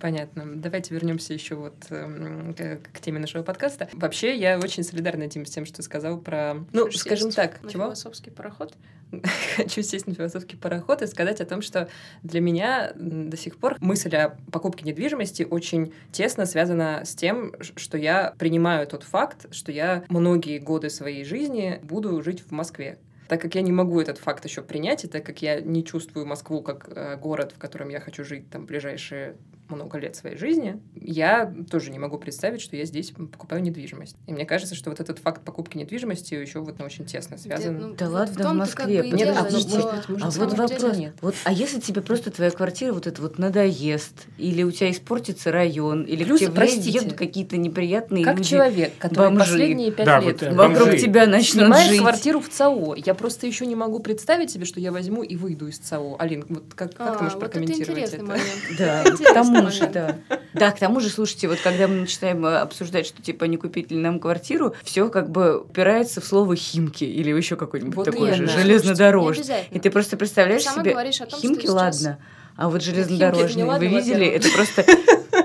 Speaker 3: Понятно. Давайте вернемся еще вот э, к, к теме нашего подкаста. Вообще, я очень солидарна, Тим, с тем, что ты сказал про... Ну, Хочешь скажем так,
Speaker 1: на чего? философский пароход?
Speaker 3: Хочу сесть на философский пароход и сказать о том, что для меня до сих пор мысль о покупке недвижимости очень тесно связана с тем, что я принимаю тот факт, что я многие годы своей жизни буду жить в Москве. Так как я не могу этот факт еще принять, и так как я не чувствую Москву как э, город, в котором я хочу жить там ближайшие много лет своей жизни, я тоже не могу представить, что я здесь покупаю недвижимость. И мне кажется, что вот этот факт покупки недвижимости еще вот очень тесно связан.
Speaker 1: Ну,
Speaker 2: Да
Speaker 1: вот
Speaker 2: ладно, в
Speaker 1: том-то
Speaker 2: Москве.
Speaker 1: как бы
Speaker 3: Нет, а быть, может,
Speaker 2: А вот вопрос.
Speaker 3: нет.
Speaker 2: Вот, а если тебе просто твоя квартира вот это вот надоест, или у тебя испортится район, или
Speaker 3: Плюс,
Speaker 2: к тебе
Speaker 3: простите,
Speaker 2: едут какие-то неприятные
Speaker 3: Как
Speaker 2: люди,
Speaker 3: человек, который
Speaker 2: бомжи.
Speaker 3: последние пять
Speaker 4: Да,
Speaker 3: лет
Speaker 4: вот, э,
Speaker 2: вокруг
Speaker 4: бомжи.
Speaker 2: тебя начнут
Speaker 3: снимает
Speaker 2: жить.
Speaker 3: квартиру в ЦАО. Я просто еще не могу представить себе, что я возьму и выйду из ЦАО. Алин, вот как, как
Speaker 1: А,
Speaker 3: ты можешь
Speaker 1: вот это
Speaker 3: прокомментировать это?
Speaker 1: момент.
Speaker 2: Да,
Speaker 1: Это момент.
Speaker 2: да. Да, к тому же, слушайте, вот когда мы начинаем э, обсуждать, что типа не купить ли нам квартиру, все как бы упирается в слово химки или еще какой-нибудь
Speaker 3: Вот
Speaker 2: такой же железнодорожный. И ты просто представляешь
Speaker 1: Ты
Speaker 2: себе
Speaker 1: том,
Speaker 2: химки, ладно, а вот железнодорожные, вы видели, это просто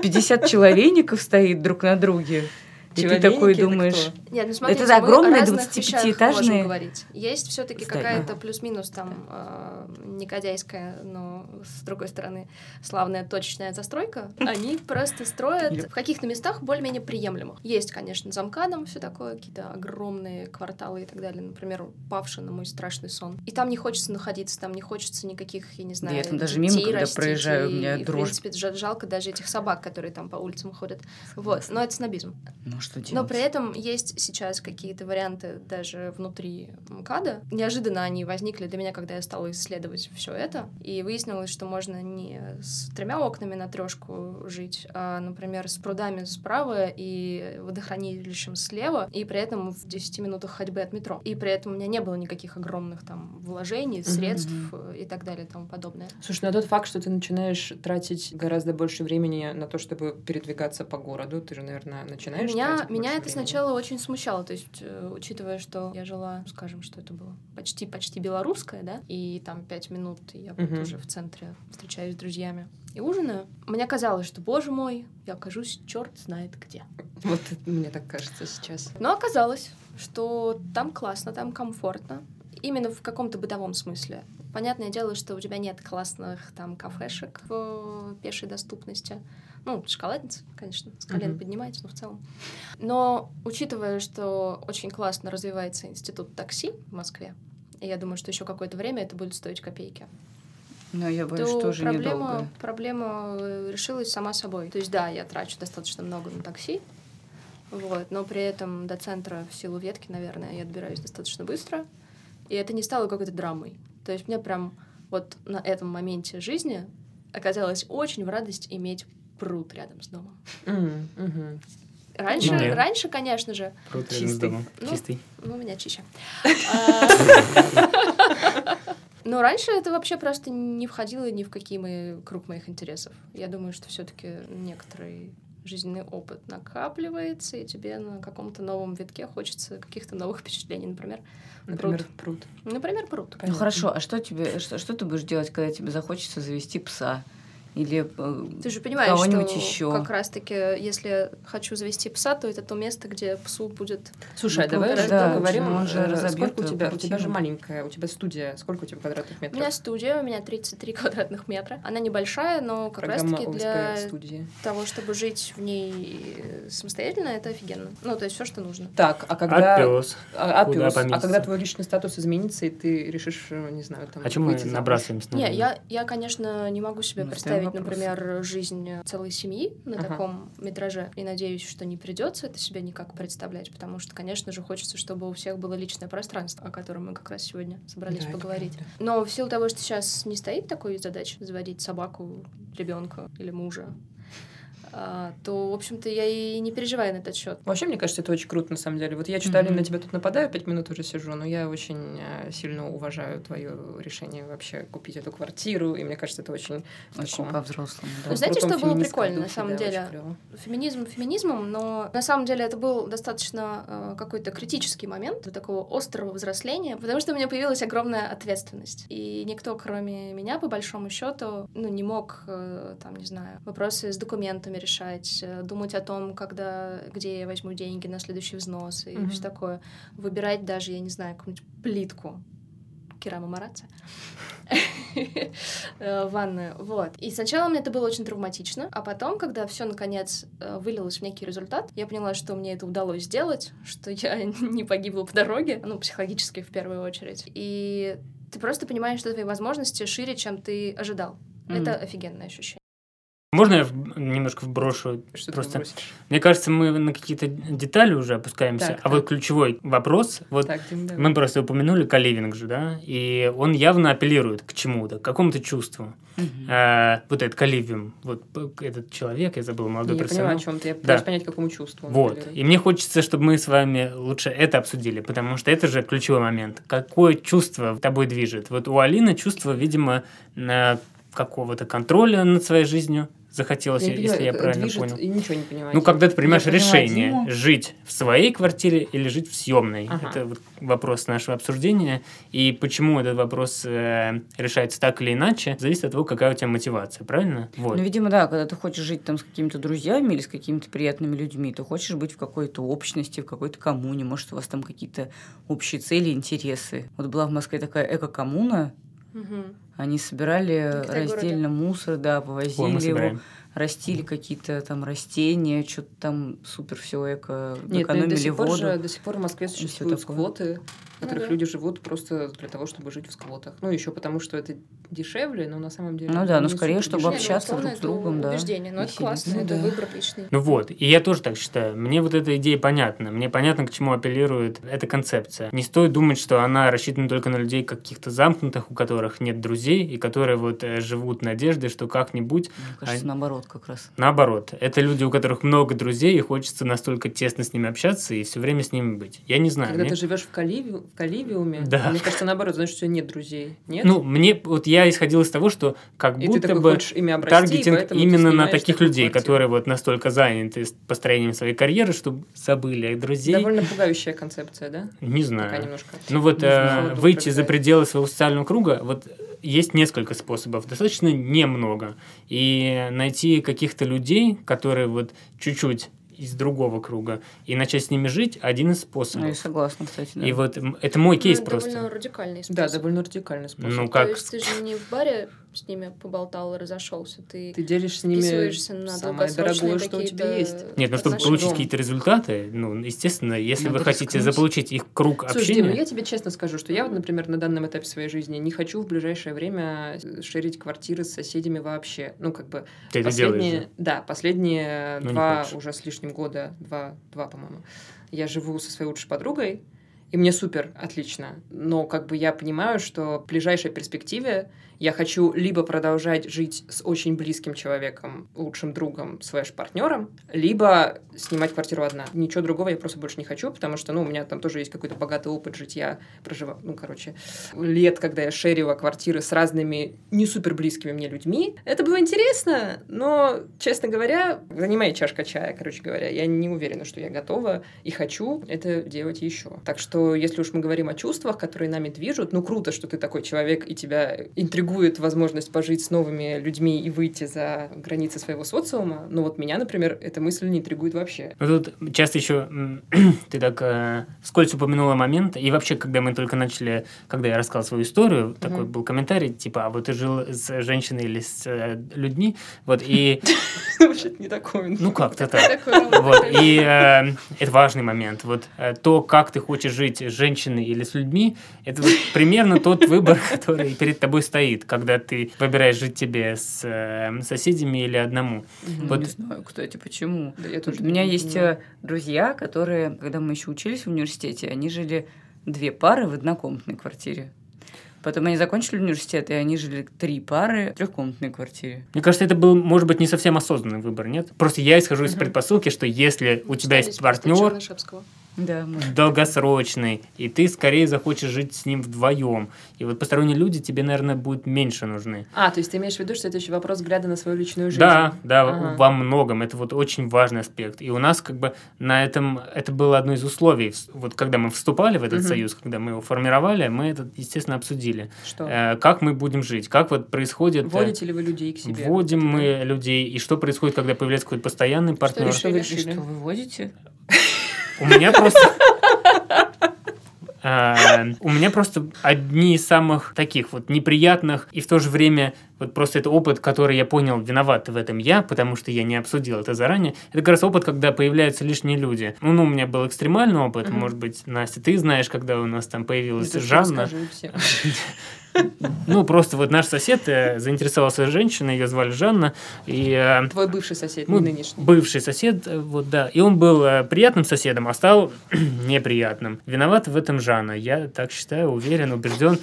Speaker 2: 50 человейников стоит друг на друге. И ты такой
Speaker 3: это
Speaker 2: думаешь,
Speaker 3: кто?
Speaker 1: Нет, ну смотрите,
Speaker 2: Это огромные
Speaker 1: о разных вещах
Speaker 2: 25-этажные
Speaker 1: можем говорить. Есть все-таки какая-то плюс-минус там э, негодяйская, но с другой стороны славная точечная застройка. Они просто строят в каких-то местах более-менее приемлемых. Есть, конечно, замкадом все такое, какие-то огромные кварталы и так далее. Например, Павшина, мой страшный сон. И там не хочется находиться, там не хочется никаких, я не знаю,
Speaker 2: я там даже мимо, когда проезжаю, у меня
Speaker 1: и, в
Speaker 2: дрожь.
Speaker 1: принципе, жа- жалко даже этих собак, которые там по улицам ходят. Вот, но это снобизм.
Speaker 2: ну что делать?
Speaker 1: Но при этом есть сейчас какие-то варианты даже внутри МКАДа. Неожиданно они возникли для меня, когда я стала исследовать все это. И выяснилось, что можно не с тремя окнами на трешку жить, а, например, с прудами справа и водохранилищем слева, и при этом в 10 минутах ходьбы от метро. И при этом у меня не было никаких огромных там вложений, средств э, и так далее и тому подобное.
Speaker 3: Слушай, ну а тот факт, что ты начинаешь тратить гораздо больше времени на то, чтобы передвигаться по городу, ты же, наверное, начинаешь
Speaker 1: Меня, меня это
Speaker 3: времени.
Speaker 1: сначала очень смущало, то есть, э, учитывая, что я жила, скажем, что это было почти-почти белорусская, да, и там пять минут, я вот
Speaker 3: Мгм.
Speaker 1: уже в центре встречаюсь с друзьями и ужинаю, мне казалось, что, боже мой, я окажусь черт знает где.
Speaker 3: Вот мне так кажется сейчас.
Speaker 1: Но оказалось, что там классно, там комфортно, именно в каком-то бытовом смысле. Понятное дело, что у тебя нет классных там кафешек в пешей доступности. Ну, шоколадница, конечно, с колен
Speaker 3: Мгм.
Speaker 1: поднимается, но в целом. Но учитывая, что очень классно развивается институт такси в Москве, и я думаю, что еще какое-то время это будет стоить копейки,
Speaker 2: Но я боюсь,
Speaker 1: то
Speaker 2: тоже
Speaker 1: проблема,
Speaker 2: недолго.
Speaker 1: проблема э, решилась сама собой. То есть, да, я трачу достаточно много на такси, вот, но при этом до центра в силу ветки, наверное, я добираюсь достаточно быстро, и это не стало какой-то драмой. То есть мне прям вот на этом моменте жизни оказалось очень в радость иметь пруд рядом с домом.
Speaker 3: М, мгм.
Speaker 1: Раньше,
Speaker 4: Ну,
Speaker 1: раньше, конечно же,
Speaker 4: Пруд рядом с
Speaker 3: Чистый.
Speaker 4: домом.
Speaker 1: Ну,
Speaker 4: Чистый.
Speaker 1: ну, у меня чище. А, Но раньше это вообще просто не входило ни в какие мои круг моих интересов. Я думаю, что все-таки некоторый жизненный опыт накапливается, и тебе на каком-то новом витке хочется каких-то новых впечатлений, например.
Speaker 3: Например, пруд.
Speaker 1: Например, пруд.
Speaker 2: Ну
Speaker 3: Понятно.
Speaker 2: хорошо, а что тебе, что, что ты будешь делать, когда тебе захочется завести пса? Или э,
Speaker 1: Ты же понимаешь,
Speaker 2: кого-нибудь
Speaker 1: что
Speaker 2: еще?
Speaker 1: как раз-таки, если я хочу завести пса, то это то место, где псу будет...
Speaker 3: Слушай, а
Speaker 2: Ну,
Speaker 3: давай
Speaker 2: да,
Speaker 3: поговорим.
Speaker 2: он же
Speaker 3: э,
Speaker 2: разобьет
Speaker 3: Сколько у тебя? У тебя же
Speaker 2: квартиру.
Speaker 3: маленькая, у тебя студия. Сколько у тебя квадратных
Speaker 1: У
Speaker 3: метров?
Speaker 1: меня студия, у меня 33 квадратных метра. Она небольшая, но как
Speaker 3: Программа
Speaker 1: раз-таки для
Speaker 3: студии.
Speaker 1: того, чтобы жить в ней самостоятельно, это офигенно. Ну, то есть все, что нужно.
Speaker 3: Так, а когда...
Speaker 4: А пес?
Speaker 3: А, а? А когда твой личный статус изменится, и ты решишь, э, не знаю, там...
Speaker 4: О чем мы набрасываемся? на
Speaker 1: Не, я, я, конечно, не могу себе
Speaker 2: Ну,
Speaker 1: представить, например, жизнь целой семьи на
Speaker 3: Ага.
Speaker 1: таком метраже. И надеюсь, что не придется это себе никак представлять, потому что, конечно же, хочется, чтобы у всех было личное пространство, о котором мы как раз сегодня собрались
Speaker 3: Да,
Speaker 1: поговорить. Но в силу того, что сейчас не стоит такой задачи заводить собаку, ребенка или мужа, то, в общем-то, я и не переживаю на этот счет.
Speaker 3: Вообще, мне кажется, это очень круто, на самом деле. Вот я Алина,
Speaker 2: Мгм.
Speaker 3: на тебя тут нападаю, пять минут уже сижу, но я очень э, сильно уважаю твое решение вообще купить эту квартиру, и мне кажется, это очень...
Speaker 2: очень
Speaker 3: таком
Speaker 2: по-взрослому. да.
Speaker 1: Вы знаете, что было прикольно, на
Speaker 3: духе,
Speaker 1: самом
Speaker 3: да,
Speaker 1: деле? Феминизм феминизмом, но на самом деле это был достаточно э, какой-то критический момент такого острого взросления, потому что у меня появилась огромная ответственность. И никто, кроме меня, по большому счету, ну, не мог, э, там, не знаю, вопросы с документами решать, э, думать о том, когда, где я возьму деньги на следующий взнос и
Speaker 3: Мгм.
Speaker 1: все такое. Выбирать даже, я не знаю, какую-нибудь плитку керама Мараца э, ванную. Вот. И сначала мне это было очень травматично, а потом, когда все наконец э, вылилось в некий результат, я поняла, что мне это удалось сделать, что я не погибла по дороге, ну, психологически в первую очередь. И ты просто понимаешь, что твои возможности шире, чем ты ожидал.
Speaker 2: Мгм.
Speaker 1: Это офигенное ощущение.
Speaker 4: Можно я немножко вброшу?
Speaker 3: Что ты
Speaker 4: Просто
Speaker 3: бросишь?
Speaker 4: мне кажется, мы на какие-то детали уже опускаемся.
Speaker 3: Так,
Speaker 4: а
Speaker 3: так.
Speaker 4: вот ключевой вопрос, вот
Speaker 3: Так,
Speaker 4: мы просто упомянули каливинг же, да, и он явно апеллирует к чему-то, к какому-то чувству.
Speaker 2: Мгм.
Speaker 4: А, вот этот каливиум, вот этот человек, я забыл, молодой
Speaker 3: Я понимаю,
Speaker 4: персонаж.
Speaker 3: о чем ты. Я
Speaker 4: Да.
Speaker 3: пытаюсь понять, к какому чувству.
Speaker 4: Вот.
Speaker 3: апеллирует.
Speaker 4: И мне хочется, чтобы мы с вами лучше это обсудили, потому что это же ключевой момент. Какое чувство тобой движет? Вот у Алины чувство, видимо, на какого-то контроля над своей жизнью захотелось,
Speaker 3: Я
Speaker 4: если
Speaker 3: понимаю,
Speaker 4: я правильно
Speaker 3: движет,
Speaker 4: понял.
Speaker 3: И ничего не понимаю.
Speaker 4: Ну, когда ты принимаешь
Speaker 2: поняла
Speaker 4: решение,
Speaker 2: Диму.
Speaker 4: жить в своей квартире или жить в съемной.
Speaker 3: Ага.
Speaker 4: Это вот вопрос нашего обсуждения. И почему этот вопрос э, решается так или иначе, зависит от того, какая у тебя мотивация, правильно? Вот.
Speaker 2: Ну, видимо, да, когда ты хочешь жить там с какими-то друзьями или с какими-то приятными людьми, ты хочешь быть в какой-то общности, в какой-то коммуне, может, у вас там какие-то общие цели, интересы. Вот была в Москве такая эко-коммуна,
Speaker 1: Мгм.
Speaker 2: они собирали раздельно мусор, да,
Speaker 4: Ой, мы
Speaker 2: повозили его,
Speaker 4: собираем.
Speaker 2: Растили какие-то там растения, что-то там супер все эко,
Speaker 3: Нет, ну
Speaker 2: экономили
Speaker 3: до сих, пор
Speaker 2: воду.
Speaker 3: же, до сих пор в Москве существуют сквоты, в которых
Speaker 1: да.
Speaker 3: люди живут просто для того, чтобы жить в сквотах. Ну, еще потому, что это дешевле, но на самом деле...
Speaker 2: Ну да, но скорее, чтобы
Speaker 3: дешевле.
Speaker 1: ну,
Speaker 2: общаться друг с
Speaker 1: это
Speaker 2: другом, да,
Speaker 1: убеждение, но это
Speaker 2: веселиться.
Speaker 1: классно,
Speaker 3: Ну
Speaker 1: это
Speaker 3: да.
Speaker 1: выбор личный.
Speaker 4: Ну вот, и я тоже так считаю. Мне вот эта идея понятна. Мне понятно, к чему апеллирует эта концепция. Не стоит думать, что она рассчитана только на людей каких-то замкнутых, у которых нет друзей, и которые вот э, живут надеждой, что как-нибудь...
Speaker 2: Мне кажется,
Speaker 4: А-
Speaker 2: наоборот как раз.
Speaker 4: Наоборот, это люди, у которых много друзей, и хочется настолько тесно с ними общаться и все время с ними быть. Я не знаю.
Speaker 3: Когда
Speaker 4: мне-
Speaker 3: ты живешь в, Каливи... в Каливиуме,
Speaker 4: Да.
Speaker 3: мне кажется, наоборот, значит, у тебя нет друзей. Нет?
Speaker 4: Ну, мне вот я исходил из того, что как
Speaker 3: и
Speaker 4: будто бы
Speaker 3: ими обрасти,
Speaker 4: таргетинг именно на таких людей,
Speaker 3: квартиру.
Speaker 4: которые вот настолько заняты построением своей карьеры, что забыли друзей.
Speaker 3: Довольно пугающая концепция, да?
Speaker 4: Не знаю.
Speaker 3: немножко.
Speaker 4: Ну вот э, выйти за пределы своего социального круга, вот есть несколько способов, достаточно немного. И найти каких-то людей, которые вот чуть-чуть из другого круга, и начать с ними жить, один из
Speaker 2: Ну,
Speaker 4: способов.
Speaker 2: я согласна, кстати, да.
Speaker 4: И вот это мой кейс
Speaker 1: Ну,
Speaker 4: просто.
Speaker 1: довольно радикальный способ.
Speaker 3: Да, довольно радикальный способ.
Speaker 4: Ну
Speaker 1: То
Speaker 4: как?
Speaker 1: есть ты же не в баре с ними поболтал и разошелся, ты,
Speaker 3: Ты делишься с ними
Speaker 1: на
Speaker 3: самое дорогое, что у тебя есть.
Speaker 4: Нет, ну чтобы
Speaker 1: отношения.
Speaker 4: получить какие-то результаты, ну, естественно, если
Speaker 2: Надо
Speaker 4: вы хотите
Speaker 2: рискнуть.
Speaker 4: заполучить их круг
Speaker 3: Слушай,
Speaker 4: общения...
Speaker 3: Дим, ну я тебе честно скажу, что я вот, например, на данном этапе своей жизни не хочу в ближайшее время шерить квартиры с соседями вообще. Ну, как бы
Speaker 4: Ты это делаешь
Speaker 3: последние,
Speaker 4: же.
Speaker 3: да, последние
Speaker 4: Ну,
Speaker 3: два уже с лишним года, два, два, по-моему, я живу со своей лучшей подругой, и мне супер, отлично. Но как бы я понимаю, что в ближайшей перспективе я хочу либо продолжать жить с очень близким человеком, лучшим другом, слэш партнером, либо снимать квартиру одна. Ничего другого я просто больше не хочу, потому что, ну, у меня там тоже есть какой-то богатый опыт житья, прожива... ну, короче, лет, когда я шерила квартиры с разными не супер близкими мне людьми. Это было интересно, но, честно говоря, занимай чашка чая, короче говоря, я не уверена, что я готова и хочу это делать еще. Так что, если уж мы говорим о чувствах, которые нами движут, ну, круто, что ты такой человек, и тебя интригует возможность пожить с новыми людьми и выйти за границы своего социума. Но вот меня, например, эта мысль не интригует вообще.
Speaker 4: Ну, тут часто еще ты так э, вскользь упомянула момент, и вообще, когда мы только начали, когда я рассказал свою историю, такой
Speaker 3: Мгм.
Speaker 4: был комментарий, типа, а вот ты жил с женщиной или с э, людьми, вот, и,
Speaker 3: Вообще не такой.
Speaker 4: ну, как-то так.
Speaker 1: Такой
Speaker 4: Вот, и э, это важный момент. Вот э, то, как ты хочешь жить с женщиной или с людьми, это примерно тот выбор, который перед тобой стоит, когда ты выбираешь жить тебе с э, соседями или одному.
Speaker 2: Ну,
Speaker 4: Вот-
Speaker 2: Не знаю, кстати, почему.
Speaker 3: Да, я тоже
Speaker 2: у меня
Speaker 3: не
Speaker 2: есть
Speaker 3: понимаю.
Speaker 2: э, друзья, которые, когда мы еще учились в университете, они жили две пары в однокомнатной квартире. Потом они закончили университет, и они жили три пары в трехкомнатной квартире.
Speaker 4: Мне кажется, это был, может быть, не совсем осознанный выбор, нет? Просто я исхожу из
Speaker 3: Мгм.
Speaker 4: предпосылки, что если у тебя есть партнер
Speaker 1: Чернышевского.
Speaker 2: Да,
Speaker 4: долгосрочный, и ты скорее захочешь жить с ним вдвоем, и вот посторонние люди тебе, наверное, будут меньше нужны.
Speaker 3: А, то есть ты имеешь в виду, что это еще вопрос взгляда на свою личную жизнь?
Speaker 4: Да, да,
Speaker 3: Ага.
Speaker 4: во многом. Это вот очень важный аспект. И у нас как бы на этом, это было одно из условий. Вот когда мы вступали в этот
Speaker 3: Мгм.
Speaker 4: союз, когда мы его формировали, мы это, естественно, обсудили.
Speaker 3: Что?
Speaker 4: Э, как мы будем жить, как вот происходит... э,
Speaker 3: Вводите ли вы людей к себе?
Speaker 4: Вводим мы людей, и что происходит, когда появляется какой-то постоянный партнер.
Speaker 1: решили?
Speaker 3: Что вы
Speaker 2: И
Speaker 3: решили?
Speaker 2: что вы водите?
Speaker 4: У меня просто... А, У меня просто одни из самых таких вот неприятных и в то же время вот просто это опыт, который я понял, виноват в этом я, потому что я не обсудил это заранее. Это как раз опыт, когда появляются лишние люди. Ну, ну, у меня был экстремальный опыт,
Speaker 3: Мгм.
Speaker 4: может быть, Настя, ты знаешь, когда у нас там
Speaker 3: Ну,
Speaker 4: появилась
Speaker 3: ты что
Speaker 4: Жанна. Ну, просто вот наш сосед э, заинтересовался женщиной, ее звали Жанна, и... э,
Speaker 3: Твой бывший сосед,
Speaker 4: ну,
Speaker 3: не нынешний.
Speaker 4: бывший сосед, э, вот да, и он был приятным соседом, а стал неприятным. Виноват в этом Жанна, я так считаю, уверен, убежден.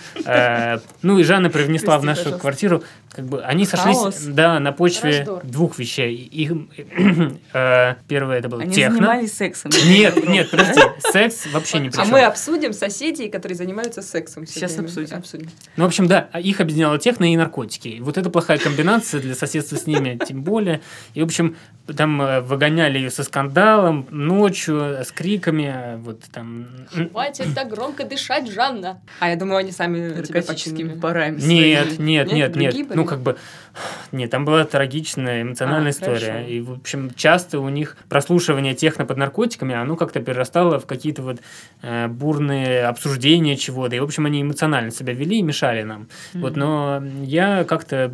Speaker 4: Ну и Жанна привнесла в нашу квартиру, как бы они
Speaker 3: Хаос.
Speaker 4: сошлись, да, на почве
Speaker 1: Раздор.
Speaker 4: двух вещей. Их, э, первое это было
Speaker 2: Они
Speaker 4: техно.
Speaker 2: занимались сексом.
Speaker 4: Нет, нет, подожди, секс вообще не при
Speaker 3: А мы обсудим соседей, которые занимаются сексом.
Speaker 2: Сейчас обсудим.
Speaker 4: Ну, в общем, да, их объединяла техно и наркотики. Вот это плохая комбинация для соседства с ними, тем более. И, в общем, там э, выгоняли ее со скандалом ночью, э, с криками, э, вот там...
Speaker 1: Хватит так громко дышать, Жанна.
Speaker 3: А я думаю, они сами
Speaker 2: Наркотическими парами.
Speaker 4: Нет, нет,
Speaker 3: Нет,
Speaker 4: нет, Ну, как бы... Нет, там была трагичная эмоциональная
Speaker 3: А,
Speaker 4: история.
Speaker 3: хорошо.
Speaker 4: И, в общем, часто у них прослушивание техно под наркотиками, оно как-то перерастало в какие-то вот э, бурные обсуждения чего-то. И, в общем, они эмоционально себя вели и мешали нам. Вот, но я как-то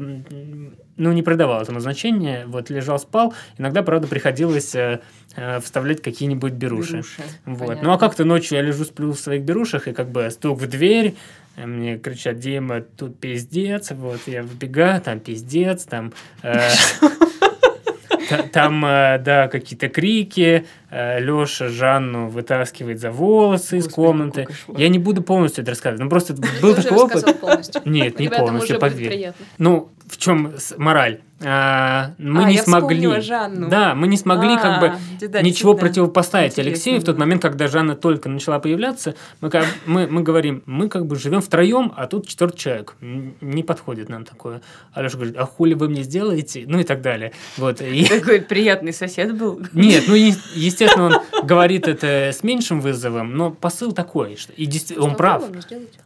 Speaker 4: ну, не придавал этому значения. Вот, лежал, спал. Иногда, правда, приходилось э, э, вставлять какие-нибудь беруши.
Speaker 3: Беруши,
Speaker 4: Вот.
Speaker 3: понятно.
Speaker 4: Ну, а как-то ночью я лежу, сплю в своих берушах, и как бы стук в дверь, э, мне кричат, Дима, тут пиздец, вот, я выбегаю, там пиздец, там... э, Там, э, да, какие-то крики, Леша Жанну вытаскивает за волосы из комнаты. Я не буду полностью это рассказывать, ну просто
Speaker 1: Ты
Speaker 4: был
Speaker 1: уже
Speaker 4: такой опыт. Нет, не полностью, поверь. Ну, в чем мораль? А, мы
Speaker 3: А,
Speaker 4: не смогли.
Speaker 3: Жанну.
Speaker 4: Да, мы не смогли как бы
Speaker 3: А, да,
Speaker 4: ничего противопоставить
Speaker 3: Интересно
Speaker 4: Алексею в тот момент, когда Жанна только начала появляться. Мы, как, мы, мы говорим, мы как бы живем втроем, а тут четвертый человек. Не подходит нам такое. Алеша говорит, а хули вы мне сделаете? Ну и так далее. Вот.
Speaker 2: Такой приятный сосед был.
Speaker 4: Нет, ну естественно, он говорит это с меньшим вызовом, но посыл такой, что и действительно, он
Speaker 1: Что
Speaker 4: прав.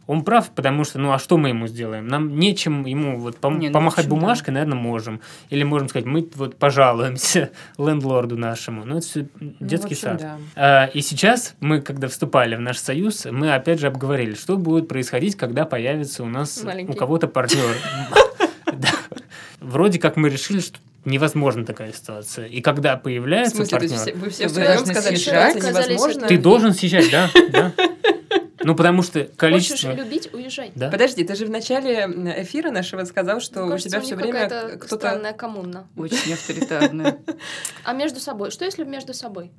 Speaker 4: Он прав, потому что, ну а что мы ему сделаем? Нам нечем ему вот пом-
Speaker 2: Не, ну,
Speaker 4: помахать
Speaker 2: общем, да.
Speaker 4: бумажкой, наверное, можем. Или можем сказать, мы вот пожалуемся лендлорду нашему. Ну, это все
Speaker 3: Ну,
Speaker 4: детский
Speaker 3: в общем,
Speaker 4: сад.
Speaker 3: да.
Speaker 4: А, и сейчас мы, когда вступали в наш союз, мы опять же обговорили, что будет происходить, когда появится у нас
Speaker 1: Маленький.
Speaker 4: у кого-то партнер. Да. Вроде как мы решили, что невозможна такая ситуация. И когда
Speaker 3: В
Speaker 4: появляется
Speaker 3: смысле,
Speaker 4: партнер,
Speaker 3: все- вы все
Speaker 2: Вы
Speaker 3: втроем
Speaker 2: должны
Speaker 3: сказали, что
Speaker 2: съезжать.
Speaker 1: Отказались
Speaker 3: невозможно?
Speaker 4: ты должен съезжать, да? да. Ну, потому что
Speaker 1: Хочешь
Speaker 4: количество...
Speaker 1: любить, уезжай.
Speaker 4: Да.
Speaker 3: Подожди, ты же в начале эфира нашего сказал, что
Speaker 1: Мне
Speaker 3: у
Speaker 1: кажется,
Speaker 3: тебя
Speaker 1: у
Speaker 3: все
Speaker 1: них
Speaker 3: время
Speaker 1: какая-то
Speaker 3: кто-то...
Speaker 1: странная коммуна.
Speaker 2: Очень авторитарная.
Speaker 1: А между собой? Что если между собой?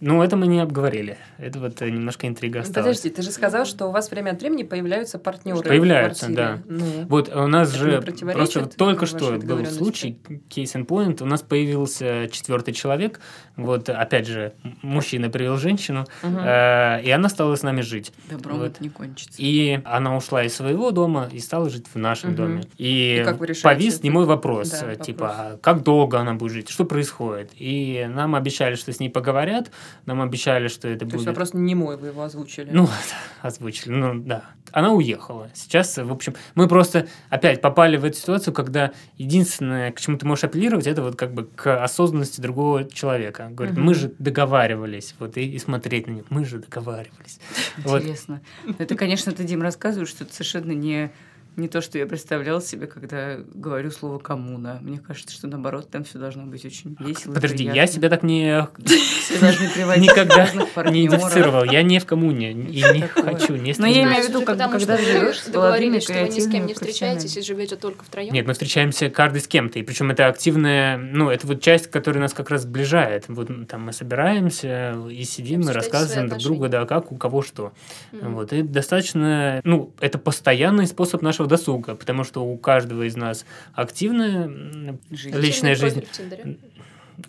Speaker 4: Ну, это мы не обговорили. Это вот э, немножко интрига осталась.
Speaker 3: Подожди, ты же сказал, что у вас время от времени появляются партнеры.
Speaker 4: Появляются,
Speaker 3: квартире. Ну,
Speaker 4: Вот у нас же просто только что был случай, case in point, у нас появился четвертый человек, вот опять же, мужчина привел женщину,
Speaker 3: Мгм.
Speaker 4: э, и она стала с нами жить.
Speaker 2: Добром
Speaker 4: Вот.
Speaker 2: не кончится.
Speaker 4: И она ушла из своего дома и стала жить в нашем
Speaker 3: Мгм.
Speaker 4: доме. И,
Speaker 3: И как вы решаете
Speaker 4: повис
Speaker 3: это?
Speaker 4: немой вопрос,
Speaker 3: Да,
Speaker 4: э,
Speaker 3: вопрос.
Speaker 4: типа, а как долго она будет жить, что происходит? И нам обещали, что с ней поговорят, нам обещали, что это
Speaker 3: То есть
Speaker 4: будет...
Speaker 3: вопрос не мой, вы его озвучили.
Speaker 4: Ну, озвучили, ну да. Она уехала. Сейчас, в общем, мы просто опять попали в эту ситуацию, когда единственное, к чему ты можешь апеллировать, это вот как бы к осознанности другого человека. Говорит,
Speaker 3: Мгм.
Speaker 4: мы же договаривались, вот, и, и смотреть на них, мы же договаривались. Вот.
Speaker 2: Интересно. Это, конечно, ты, Дим, рассказываешь, что это совершенно не, не то, что я представлял себе, когда говорю слово «коммуна». Мне кажется, что, наоборот, там все должно быть очень весело.
Speaker 4: Подожди, я себя так не,
Speaker 2: Все должны приводить
Speaker 4: никогда не идентифицировал. Я не в коммуне и не хочу, не
Speaker 2: Но я имею в виду, когда живешь
Speaker 1: договорились, что вы ни с кем не встречаетесь и живете только втроем.
Speaker 4: Нет, мы встречаемся каждый с кем-то, и причем это активная, ну, это вот часть, которая нас как раз сближает. Вот там мы собираемся и сидим, и рассказываем друг другу, да, как у кого что. Вот, и достаточно, ну, это постоянный способ нашего досуга, потому что у каждого из нас активная
Speaker 2: Жизнь.
Speaker 4: личная жизнь.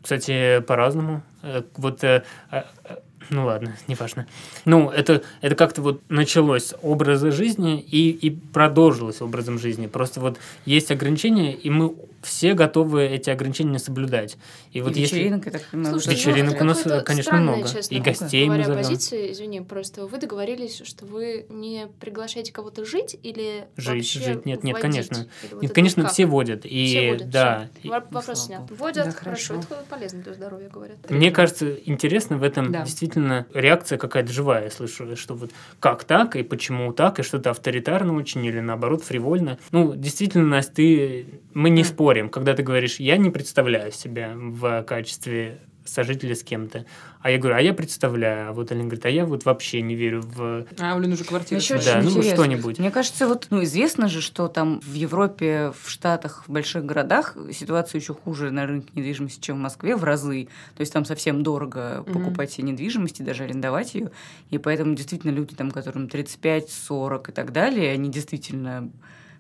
Speaker 4: Кстати, по-разному. Э, Вот, э, э, э, ну ладно, неважно. Ну, это, это как-то вот началось с образа жизни и, и продолжилось образом жизни. Просто вот есть ограничения, и мы все готовы эти ограничения соблюдать. И,
Speaker 2: И
Speaker 4: вот если...
Speaker 2: вечеринок, я так понимаю,
Speaker 1: Слушай, ну,
Speaker 4: Вечеринок
Speaker 1: это
Speaker 4: у нас, конечно, много.
Speaker 1: честно
Speaker 4: И гостей мы
Speaker 1: говоря,
Speaker 4: зовем.
Speaker 1: позиции, извини, просто вы договорились, что вы не приглашаете кого-то жить или
Speaker 4: Жить,
Speaker 1: вообще
Speaker 4: жить. Нет, нет,
Speaker 1: водить?
Speaker 4: конечно.
Speaker 1: Или вот
Speaker 4: Нет, конечно,
Speaker 1: как?
Speaker 4: все водят. И
Speaker 1: Все водят,
Speaker 4: да.
Speaker 1: Во- Вопрос снят. Водят,
Speaker 3: Да,
Speaker 1: хорошо.
Speaker 3: хорошо.
Speaker 1: Это полезно для здоровья, говорят.
Speaker 4: Мне кажется, интересно в этом
Speaker 3: Да.
Speaker 4: действительно реакция какая-то живая. Я слышу, что вот как так, и почему так, и что-то авторитарно очень, или наоборот фривольно. Ну, действительно, Настя, ты... мы не спорим, когда ты говоришь, я не представляю себя в качестве сожители с кем-то. А я говорю, а я представляю. А вот Алина говорит, а я вот вообще не верю в...
Speaker 3: А, у Лен уже квартира.
Speaker 2: Еще
Speaker 4: Да,
Speaker 2: очень
Speaker 4: ну,
Speaker 2: интересно.
Speaker 4: что-нибудь.
Speaker 2: Мне кажется, вот, ну, известно же, что там в Европе, в Штатах, в больших городах ситуация еще хуже на рынке недвижимости, чем в Москве в разы. То есть там совсем дорого
Speaker 3: Мгм.
Speaker 2: покупать себе недвижимость и даже арендовать ее. И поэтому действительно люди, там, которым 35, 40 и так далее, они действительно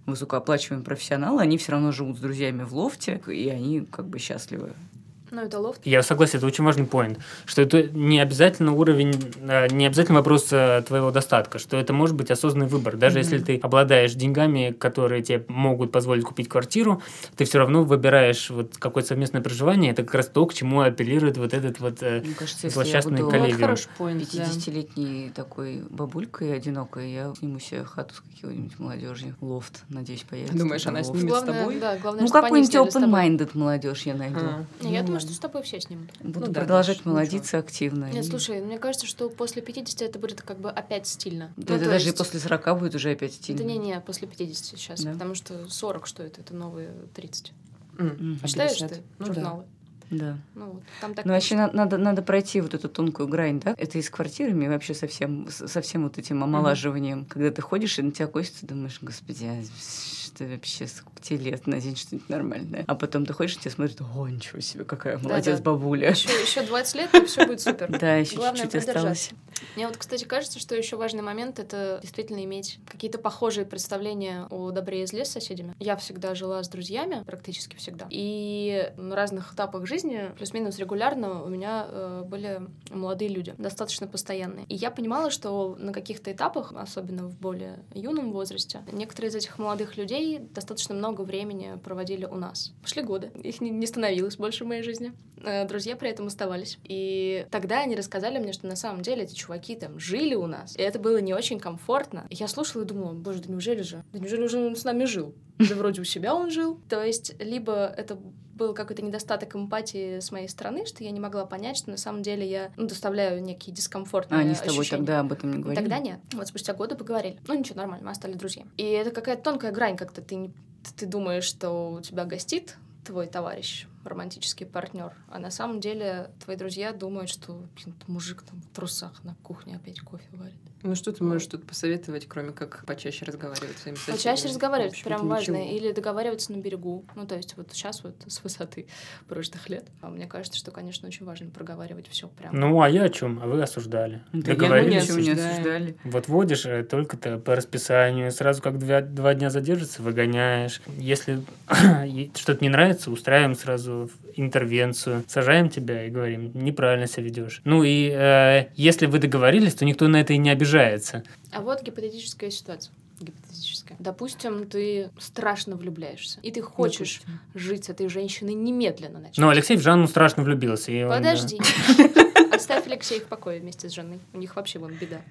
Speaker 2: высокооплачиваемые профессионалы, они все равно живут с друзьями в лофте, и они как бы счастливы.
Speaker 1: Ну, это лофт.
Speaker 4: Я согласен, это очень важный поинт, что это не обязательно уровень, э, не обязательно вопрос э, твоего достатка, что это может быть осознанный выбор. Даже если ты обладаешь деньгами, которые тебе могут позволить купить квартиру, ты все равно выбираешь вот какое-то совместное проживание. Это как раз то, к чему апеллирует вот этот вот э,
Speaker 2: Мне кажется, если я
Speaker 4: злосчастный
Speaker 2: буду
Speaker 3: хороший поинт, да.
Speaker 2: 50-летней такой бабулькой одинокой, я сниму себе хату с какой-нибудь молодежью. Лофт, надеюсь, появится.
Speaker 3: Думаешь, она
Speaker 2: лофт.
Speaker 3: снимет с
Speaker 1: Главное,
Speaker 3: тобой?
Speaker 1: да, главное,
Speaker 2: Ну, какой-нибудь
Speaker 1: с
Speaker 2: open-minded молодежь я найду.
Speaker 3: А,
Speaker 1: Не, Я
Speaker 3: ну
Speaker 1: думаю, что с тобой все снимут.
Speaker 2: Буду
Speaker 3: Ну да,
Speaker 2: продолжать
Speaker 3: Даша,
Speaker 2: молодиться активно.
Speaker 1: Нет,
Speaker 2: И-
Speaker 1: слушай, мне кажется, что после 50 это будет как бы опять стильно.
Speaker 2: Да
Speaker 1: Ну,
Speaker 2: это
Speaker 1: то
Speaker 2: даже и
Speaker 1: есть-
Speaker 2: после 40 будет уже опять стильно.
Speaker 1: Да не-не, после 50 сейчас,
Speaker 2: Да.
Speaker 1: потому что 40 что это? Это новые 30.
Speaker 3: М,
Speaker 2: Мгм.
Speaker 3: а
Speaker 1: Читаешь
Speaker 3: 50?
Speaker 1: ты
Speaker 3: Ну да.
Speaker 1: журналы?
Speaker 2: Да.
Speaker 1: Ну вот, там так
Speaker 2: Ну, вообще надо, надо пройти вот эту тонкую грань, да? Это и с квартирами, и вообще со всем, с- со всем вот этим омолаживанием. Когда ты ходишь, и на тебя косится, думаешь, господи, а что вообще, сколько тебе лет, надень что-нибудь нормальное. А потом ты ходишь, и тебя смотрят, о, ничего себе, какая молодец
Speaker 1: Да-да.
Speaker 2: бабуля.
Speaker 1: Еще, еще 20 лет, и все будет супер.
Speaker 2: Да, еще чуть-чуть осталось.
Speaker 1: Мне вот, кстати, кажется, что еще важный момент это действительно иметь какие-то похожие представления о добре и зле с соседями. Я всегда жила с друзьями, практически всегда. И на разных этапах жизни, плюс-минус регулярно, у меня э, были молодые люди, достаточно постоянные. И я понимала, что на каких-то этапах, особенно в более юном возрасте, некоторые из этих молодых людей достаточно много времени проводили у нас. Пошли годы, их не, не становилось больше в моей жизни. Э, Друзья при этом оставались. И тогда они рассказали мне, что на самом деле эти чуваки там жили у нас. И это было не очень комфортно. И я слушала и думала, боже, да неужели же? Да неужели уже он с нами жил? Да вроде у себя он жил. То есть, либо это был какой-то недостаток эмпатии с моей стороны, что я не могла понять, что на самом деле я ну, доставляю некий дискомфорт.
Speaker 2: А они с тобой тогда об этом не говорили?
Speaker 1: Тогда нет. Вот спустя годы поговорили. Ну ничего, нормально, мы стали друзьями. И это какая-то тонкая грань, как-то ты, не, ты думаешь, что у тебя гостит твой товарищ, романтический партнер, а на самом деле твои друзья думают, что блин, мужик там в трусах на кухне опять кофе варит.
Speaker 3: Ну что ты можешь тут посоветовать, кроме как почаще разговаривать с своими соседями?
Speaker 1: Почаще разговаривать,
Speaker 3: В общем-то,
Speaker 1: прям важно.
Speaker 3: ничего.
Speaker 1: Или договариваться на берегу. Ну, то есть вот сейчас вот с высоты прожитых лет. А мне кажется, что, конечно, очень важно проговаривать все прям.
Speaker 4: Ну, а я о чем? А вы осуждали.
Speaker 2: Да я
Speaker 4: Договорились.
Speaker 2: ничего не
Speaker 3: осуждаем.
Speaker 2: осуждали.
Speaker 4: Вот водишь э, только-то по расписанию, сразу как два, два дня задержится, выгоняешь. Если что-то не нравится, устраиваем сразу интервенцию, сажаем тебя и говорим, неправильно себя ведешь. Ну и э, если вы договорились, то никто на это и не обижается.
Speaker 1: А вот гипотетическая ситуация. Гипотетическая. Допустим, ты страшно влюбляешься, и ты хочешь
Speaker 2: Допустим.
Speaker 1: жить с этой женщиной немедленно начать.
Speaker 4: Но Алексей в Жанну страшно влюбился. И он,
Speaker 1: Подожди. Оставь Алексея в покое вместе с женой. У них вообще вон беда.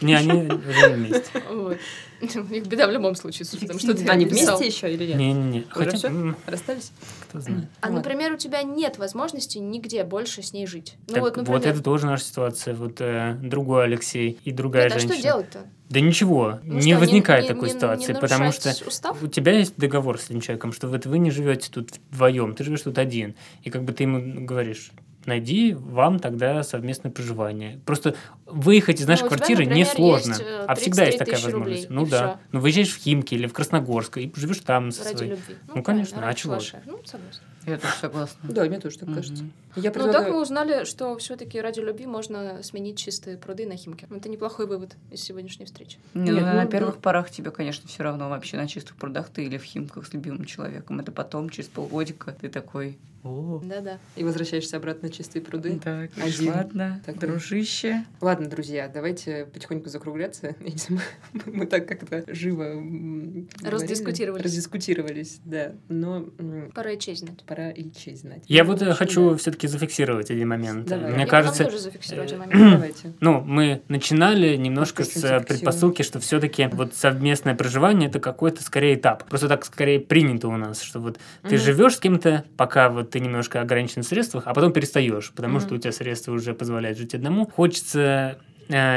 Speaker 4: Не, они жили вместе.
Speaker 1: Вот. У них беда в любом случае, потому что ты
Speaker 3: Они вместе еще или нет?
Speaker 4: Не-не-не.
Speaker 3: Уже
Speaker 4: Хотя,
Speaker 3: Расстались?
Speaker 4: кто знает.
Speaker 1: А, например, у тебя нет возможности нигде больше с ней жить. Ну вот,
Speaker 4: вот, это тоже наша ситуация. Вот э, другой Алексей и другая
Speaker 1: нет, а
Speaker 4: женщина.
Speaker 1: что делать-то?
Speaker 4: Да ничего,
Speaker 1: Ну
Speaker 4: не
Speaker 1: что,
Speaker 4: возникает
Speaker 1: не-
Speaker 4: такой
Speaker 1: не-
Speaker 4: ситуации,
Speaker 1: не
Speaker 4: потому что
Speaker 1: устав?
Speaker 4: у тебя есть договор с этим человеком, что вот вы не живете тут вдвоем, ты живешь тут один, и как бы ты ему говоришь, найди вам тогда совместное проживание. Просто выехать из нашей
Speaker 1: Ну, у тебя,
Speaker 4: квартиры
Speaker 1: например,
Speaker 4: несложно,
Speaker 1: есть, э,
Speaker 4: а всегда есть
Speaker 1: 33
Speaker 4: такая
Speaker 1: тысячи рублей,
Speaker 4: возможность. Ну да,
Speaker 1: всё.
Speaker 4: ну выезжаешь в Химки или в Красногорск и живешь там со
Speaker 1: Ради
Speaker 4: своей.
Speaker 1: любви.
Speaker 4: Ну, конечно,
Speaker 1: правильно,
Speaker 4: а
Speaker 1: ради
Speaker 4: чего?
Speaker 1: Ну, согласна.
Speaker 2: Я тоже согласна.
Speaker 3: Да, мне тоже так кажется. Я
Speaker 1: Ну, так
Speaker 3: предлагаю-
Speaker 1: мы узнали, что все-таки ради любви можно сменить чистые пруды на химки. Это неплохой вывод из сегодняшней встречи.
Speaker 2: Не,
Speaker 3: Нет,
Speaker 2: ну,
Speaker 3: ну,
Speaker 2: на
Speaker 3: ну.
Speaker 2: первых порах тебе, конечно, все равно вообще на чистых прудах ты или в Химках с любимым человеком. Это потом, через полгодика, ты такой, о,
Speaker 1: Да-да.
Speaker 3: И возвращаешься обратно на чистые пруды.
Speaker 2: так,
Speaker 3: Один
Speaker 2: ладно,
Speaker 3: такой.
Speaker 2: дружище.
Speaker 3: Ладно, друзья, давайте потихоньку закругляться. Если мы, мы так как-то живо
Speaker 1: Раздискутировались.
Speaker 3: Раздискутировались, да. Но
Speaker 1: Пора и честь знать.
Speaker 3: пора и честь знать.
Speaker 4: Я вот э, хочу
Speaker 3: да.
Speaker 4: все-таки зафиксировать один момент.
Speaker 3: Давай.
Speaker 4: Мне
Speaker 1: Я
Speaker 4: кажется,
Speaker 1: тоже один
Speaker 4: э,
Speaker 1: момент.
Speaker 3: Давайте.
Speaker 4: Ну, мы начинали немножко с
Speaker 3: Пусть
Speaker 4: предпосылки, что все-таки вот совместное проживание это какой-то скорее этап. Просто так скорее принято у нас, что вот ты живешь с кем-то, пока вот ты немножко ограничен в средствах, а потом перестаешь, потому что у тебя средства уже позволяют жить одному. Хочется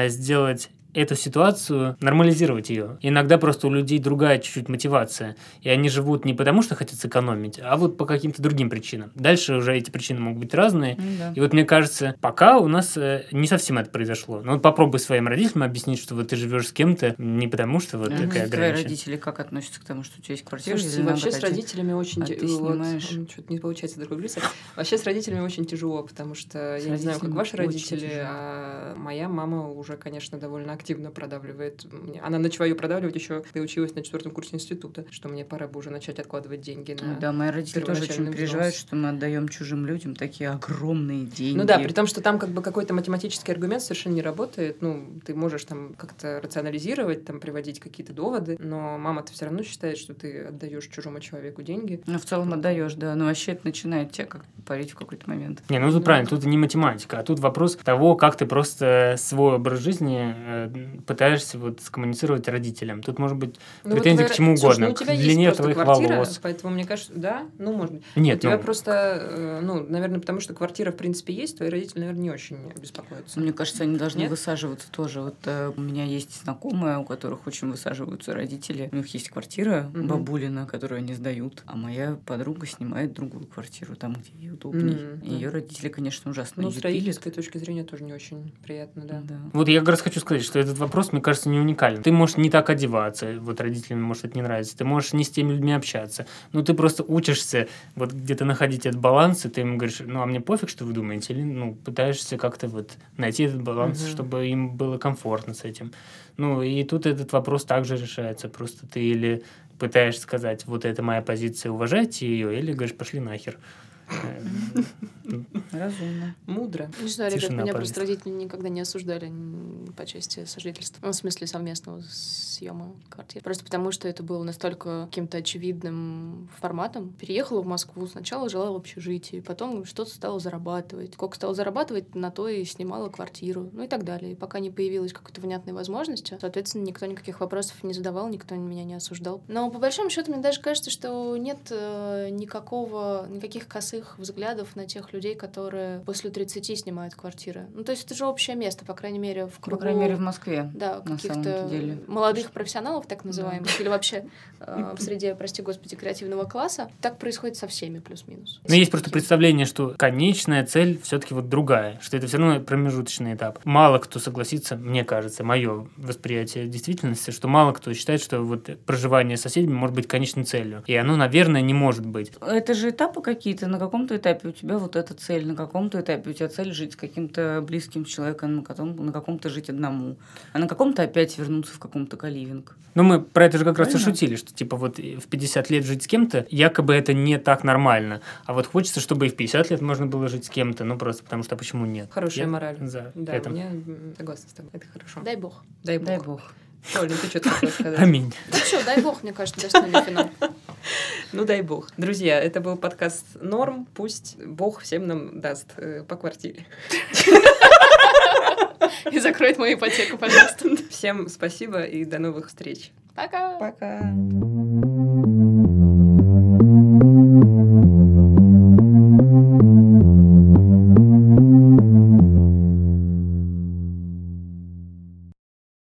Speaker 4: сделать эту ситуацию, нормализировать ее. Иногда просто у людей другая чуть-чуть мотивация, и они живут не потому, что хотят сэкономить, а вот по каким-то другим причинам. Дальше уже эти причины могут быть разные.
Speaker 2: Ну да.
Speaker 4: И вот мне кажется, пока у нас э, не совсем это произошло. Ну вот попробуй своим родителям объяснить, что вот ты живешь с кем-то не потому, что вот
Speaker 2: А
Speaker 4: такая
Speaker 2: Твои
Speaker 4: ограниченность.
Speaker 2: родители как относятся к тому, что у тебя есть квартира?
Speaker 3: Слушайте,
Speaker 2: или
Speaker 3: вообще с
Speaker 2: хотеть?
Speaker 3: родителями очень...
Speaker 2: а
Speaker 3: те-
Speaker 2: ты
Speaker 3: вот,
Speaker 2: снимаешь.
Speaker 3: Что-то не получается закруглиться. Вообще с родителями очень тяжело, потому что
Speaker 2: С
Speaker 3: я не знаю, как ваши родители, а моя мама уже, конечно, довольно активно продавливает. мне. Она начала ее продавливать еще, когда училась на четвертом курсе института, что мне пора бы уже начать откладывать деньги на...
Speaker 2: Ну Да, мои родители тоже очень
Speaker 3: первоначальный
Speaker 2: переживают,
Speaker 3: взнос.
Speaker 2: что мы отдаем чужим людям такие огромные деньги.
Speaker 3: Ну да, при том, что там как бы какой-то математический аргумент совершенно не работает. Ну, ты можешь там как-то рационализировать, там приводить какие-то доводы, но мама-то все равно считает, что ты отдаешь чужому человеку деньги.
Speaker 2: Ну, в целом отдаешь, да. Но вообще это начинает тебя как парить в какой-то момент.
Speaker 4: Не, ну тут
Speaker 3: Ну,
Speaker 4: правильно, тут не математика, а тут вопрос того, как ты просто свой образ жизни э, пытаешься вот скоммуницировать родителям. Тут может быть
Speaker 3: Ну,
Speaker 4: Претензии
Speaker 3: вот
Speaker 4: к чему
Speaker 3: Слушай,
Speaker 4: угодно,
Speaker 3: ну, у
Speaker 4: к
Speaker 3: тебя
Speaker 4: длине
Speaker 3: есть просто
Speaker 4: твоих
Speaker 3: квартира,
Speaker 4: волос.
Speaker 3: поэтому мне кажется, да, ну, может быть.
Speaker 4: нет,
Speaker 3: у тебя
Speaker 4: ну,
Speaker 3: просто, э, ну, наверное, потому что квартира, в принципе, есть, твои родители, наверное, не очень беспокоятся.
Speaker 2: Мне кажется, они должны
Speaker 3: Нет?
Speaker 2: высаживаться тоже. Вот э, у меня есть знакомые, у которых очень высаживаются родители. У них есть квартира
Speaker 3: Мгм.
Speaker 2: бабулина, которую они сдают, а моя подруга снимает другую квартиру, там, где ей удобней.
Speaker 3: Мгм.
Speaker 2: Ее родители, конечно, ужасно
Speaker 3: Ну, с родительской точки зрения тоже не очень приятно, да.
Speaker 2: Да.
Speaker 4: Вот я как раз хочу сказать, что этот вопрос, мне кажется, не уникален. Ты можешь не так одеваться, вот родителям может это не нравится, ты можешь не с теми людьми общаться, ну ты просто учишься вот где-то находить этот баланс, и ты им говоришь, ну а мне пофиг, что вы думаете, или ну пытаешься как-то вот найти этот баланс,
Speaker 3: Мгм.
Speaker 4: чтобы им было комфортно с этим. Ну и тут этот вопрос также решается, просто ты или пытаешься сказать, вот это моя позиция, уважайте ее, или говоришь, пошли нахер.
Speaker 2: Разумно.
Speaker 3: Мудро.
Speaker 1: Не знаю, ребят, меня просто родители никогда не осуждали по части сожительства. Ну, в смысле совместного съема квартиры. Просто потому, что это было настолько каким-то очевидным форматом. Переехала в Москву, сначала жила в общежитии, потом что-то стала зарабатывать. Сколько стала зарабатывать, на то и снимала квартиру, ну и так далее. И пока не появилась какой-то внятной возможности, соответственно, никто никаких вопросов не задавал, никто меня не осуждал. Но по большому счету мне даже кажется, что нет э, никакого, никаких косых взглядов на тех людей, которые после 30 снимают квартиры. Ну, то есть это же общее место, по крайней мере, в
Speaker 2: По
Speaker 1: кругу...
Speaker 2: крайней мере, в Москве.
Speaker 1: Да,
Speaker 2: на
Speaker 1: каких-то молодых профессионалов, так называемых, или вообще э, в среде, прости господи, креативного класса. Так происходит со всеми, плюс-минус.
Speaker 4: Но есть просто представление, что конечная цель все-таки вот другая, что это все равно промежуточный этап. Мало кто согласится, мне кажется, мое восприятие действительности, что мало кто считает, что вот проживание с соседями может быть конечной целью. И оно, наверное, не может быть.
Speaker 2: Это же этапы какие-то. На каком-то этапе у тебя вот эта цель, на каком-то этапе у тебя цель жить с каким-то близким человеком, на, каком- на каком-то жить одному, а на каком-то опять вернуться в каком-то каливинг.
Speaker 4: Но мы про это же как раз и
Speaker 2: Правильно.
Speaker 4: шутили, что типа вот в 50 лет жить с кем-то, якобы это не так нормально. А вот хочется, чтобы и в 50 лет можно было жить с кем-то, ну просто потому что а почему нет?
Speaker 3: Хорошая
Speaker 4: Я
Speaker 3: мораль.
Speaker 4: За
Speaker 3: Да,
Speaker 4: это.
Speaker 3: мне согласна с тобой. Это хорошо.
Speaker 1: Дай бог.
Speaker 3: Дай бог.
Speaker 2: Дай бог.
Speaker 3: Олин, ты что хотела сказать?
Speaker 4: Аминь.
Speaker 1: Ну что, дай бог, мне кажется, достойный финал.
Speaker 3: Ну, дай бог. Друзья, это был подкаст «Норм». Пусть бог всем нам даст э, по квартире.
Speaker 1: И закроет мою ипотеку, пожалуйста.
Speaker 3: Всем спасибо и до новых встреч.
Speaker 1: Пока!
Speaker 3: Пока.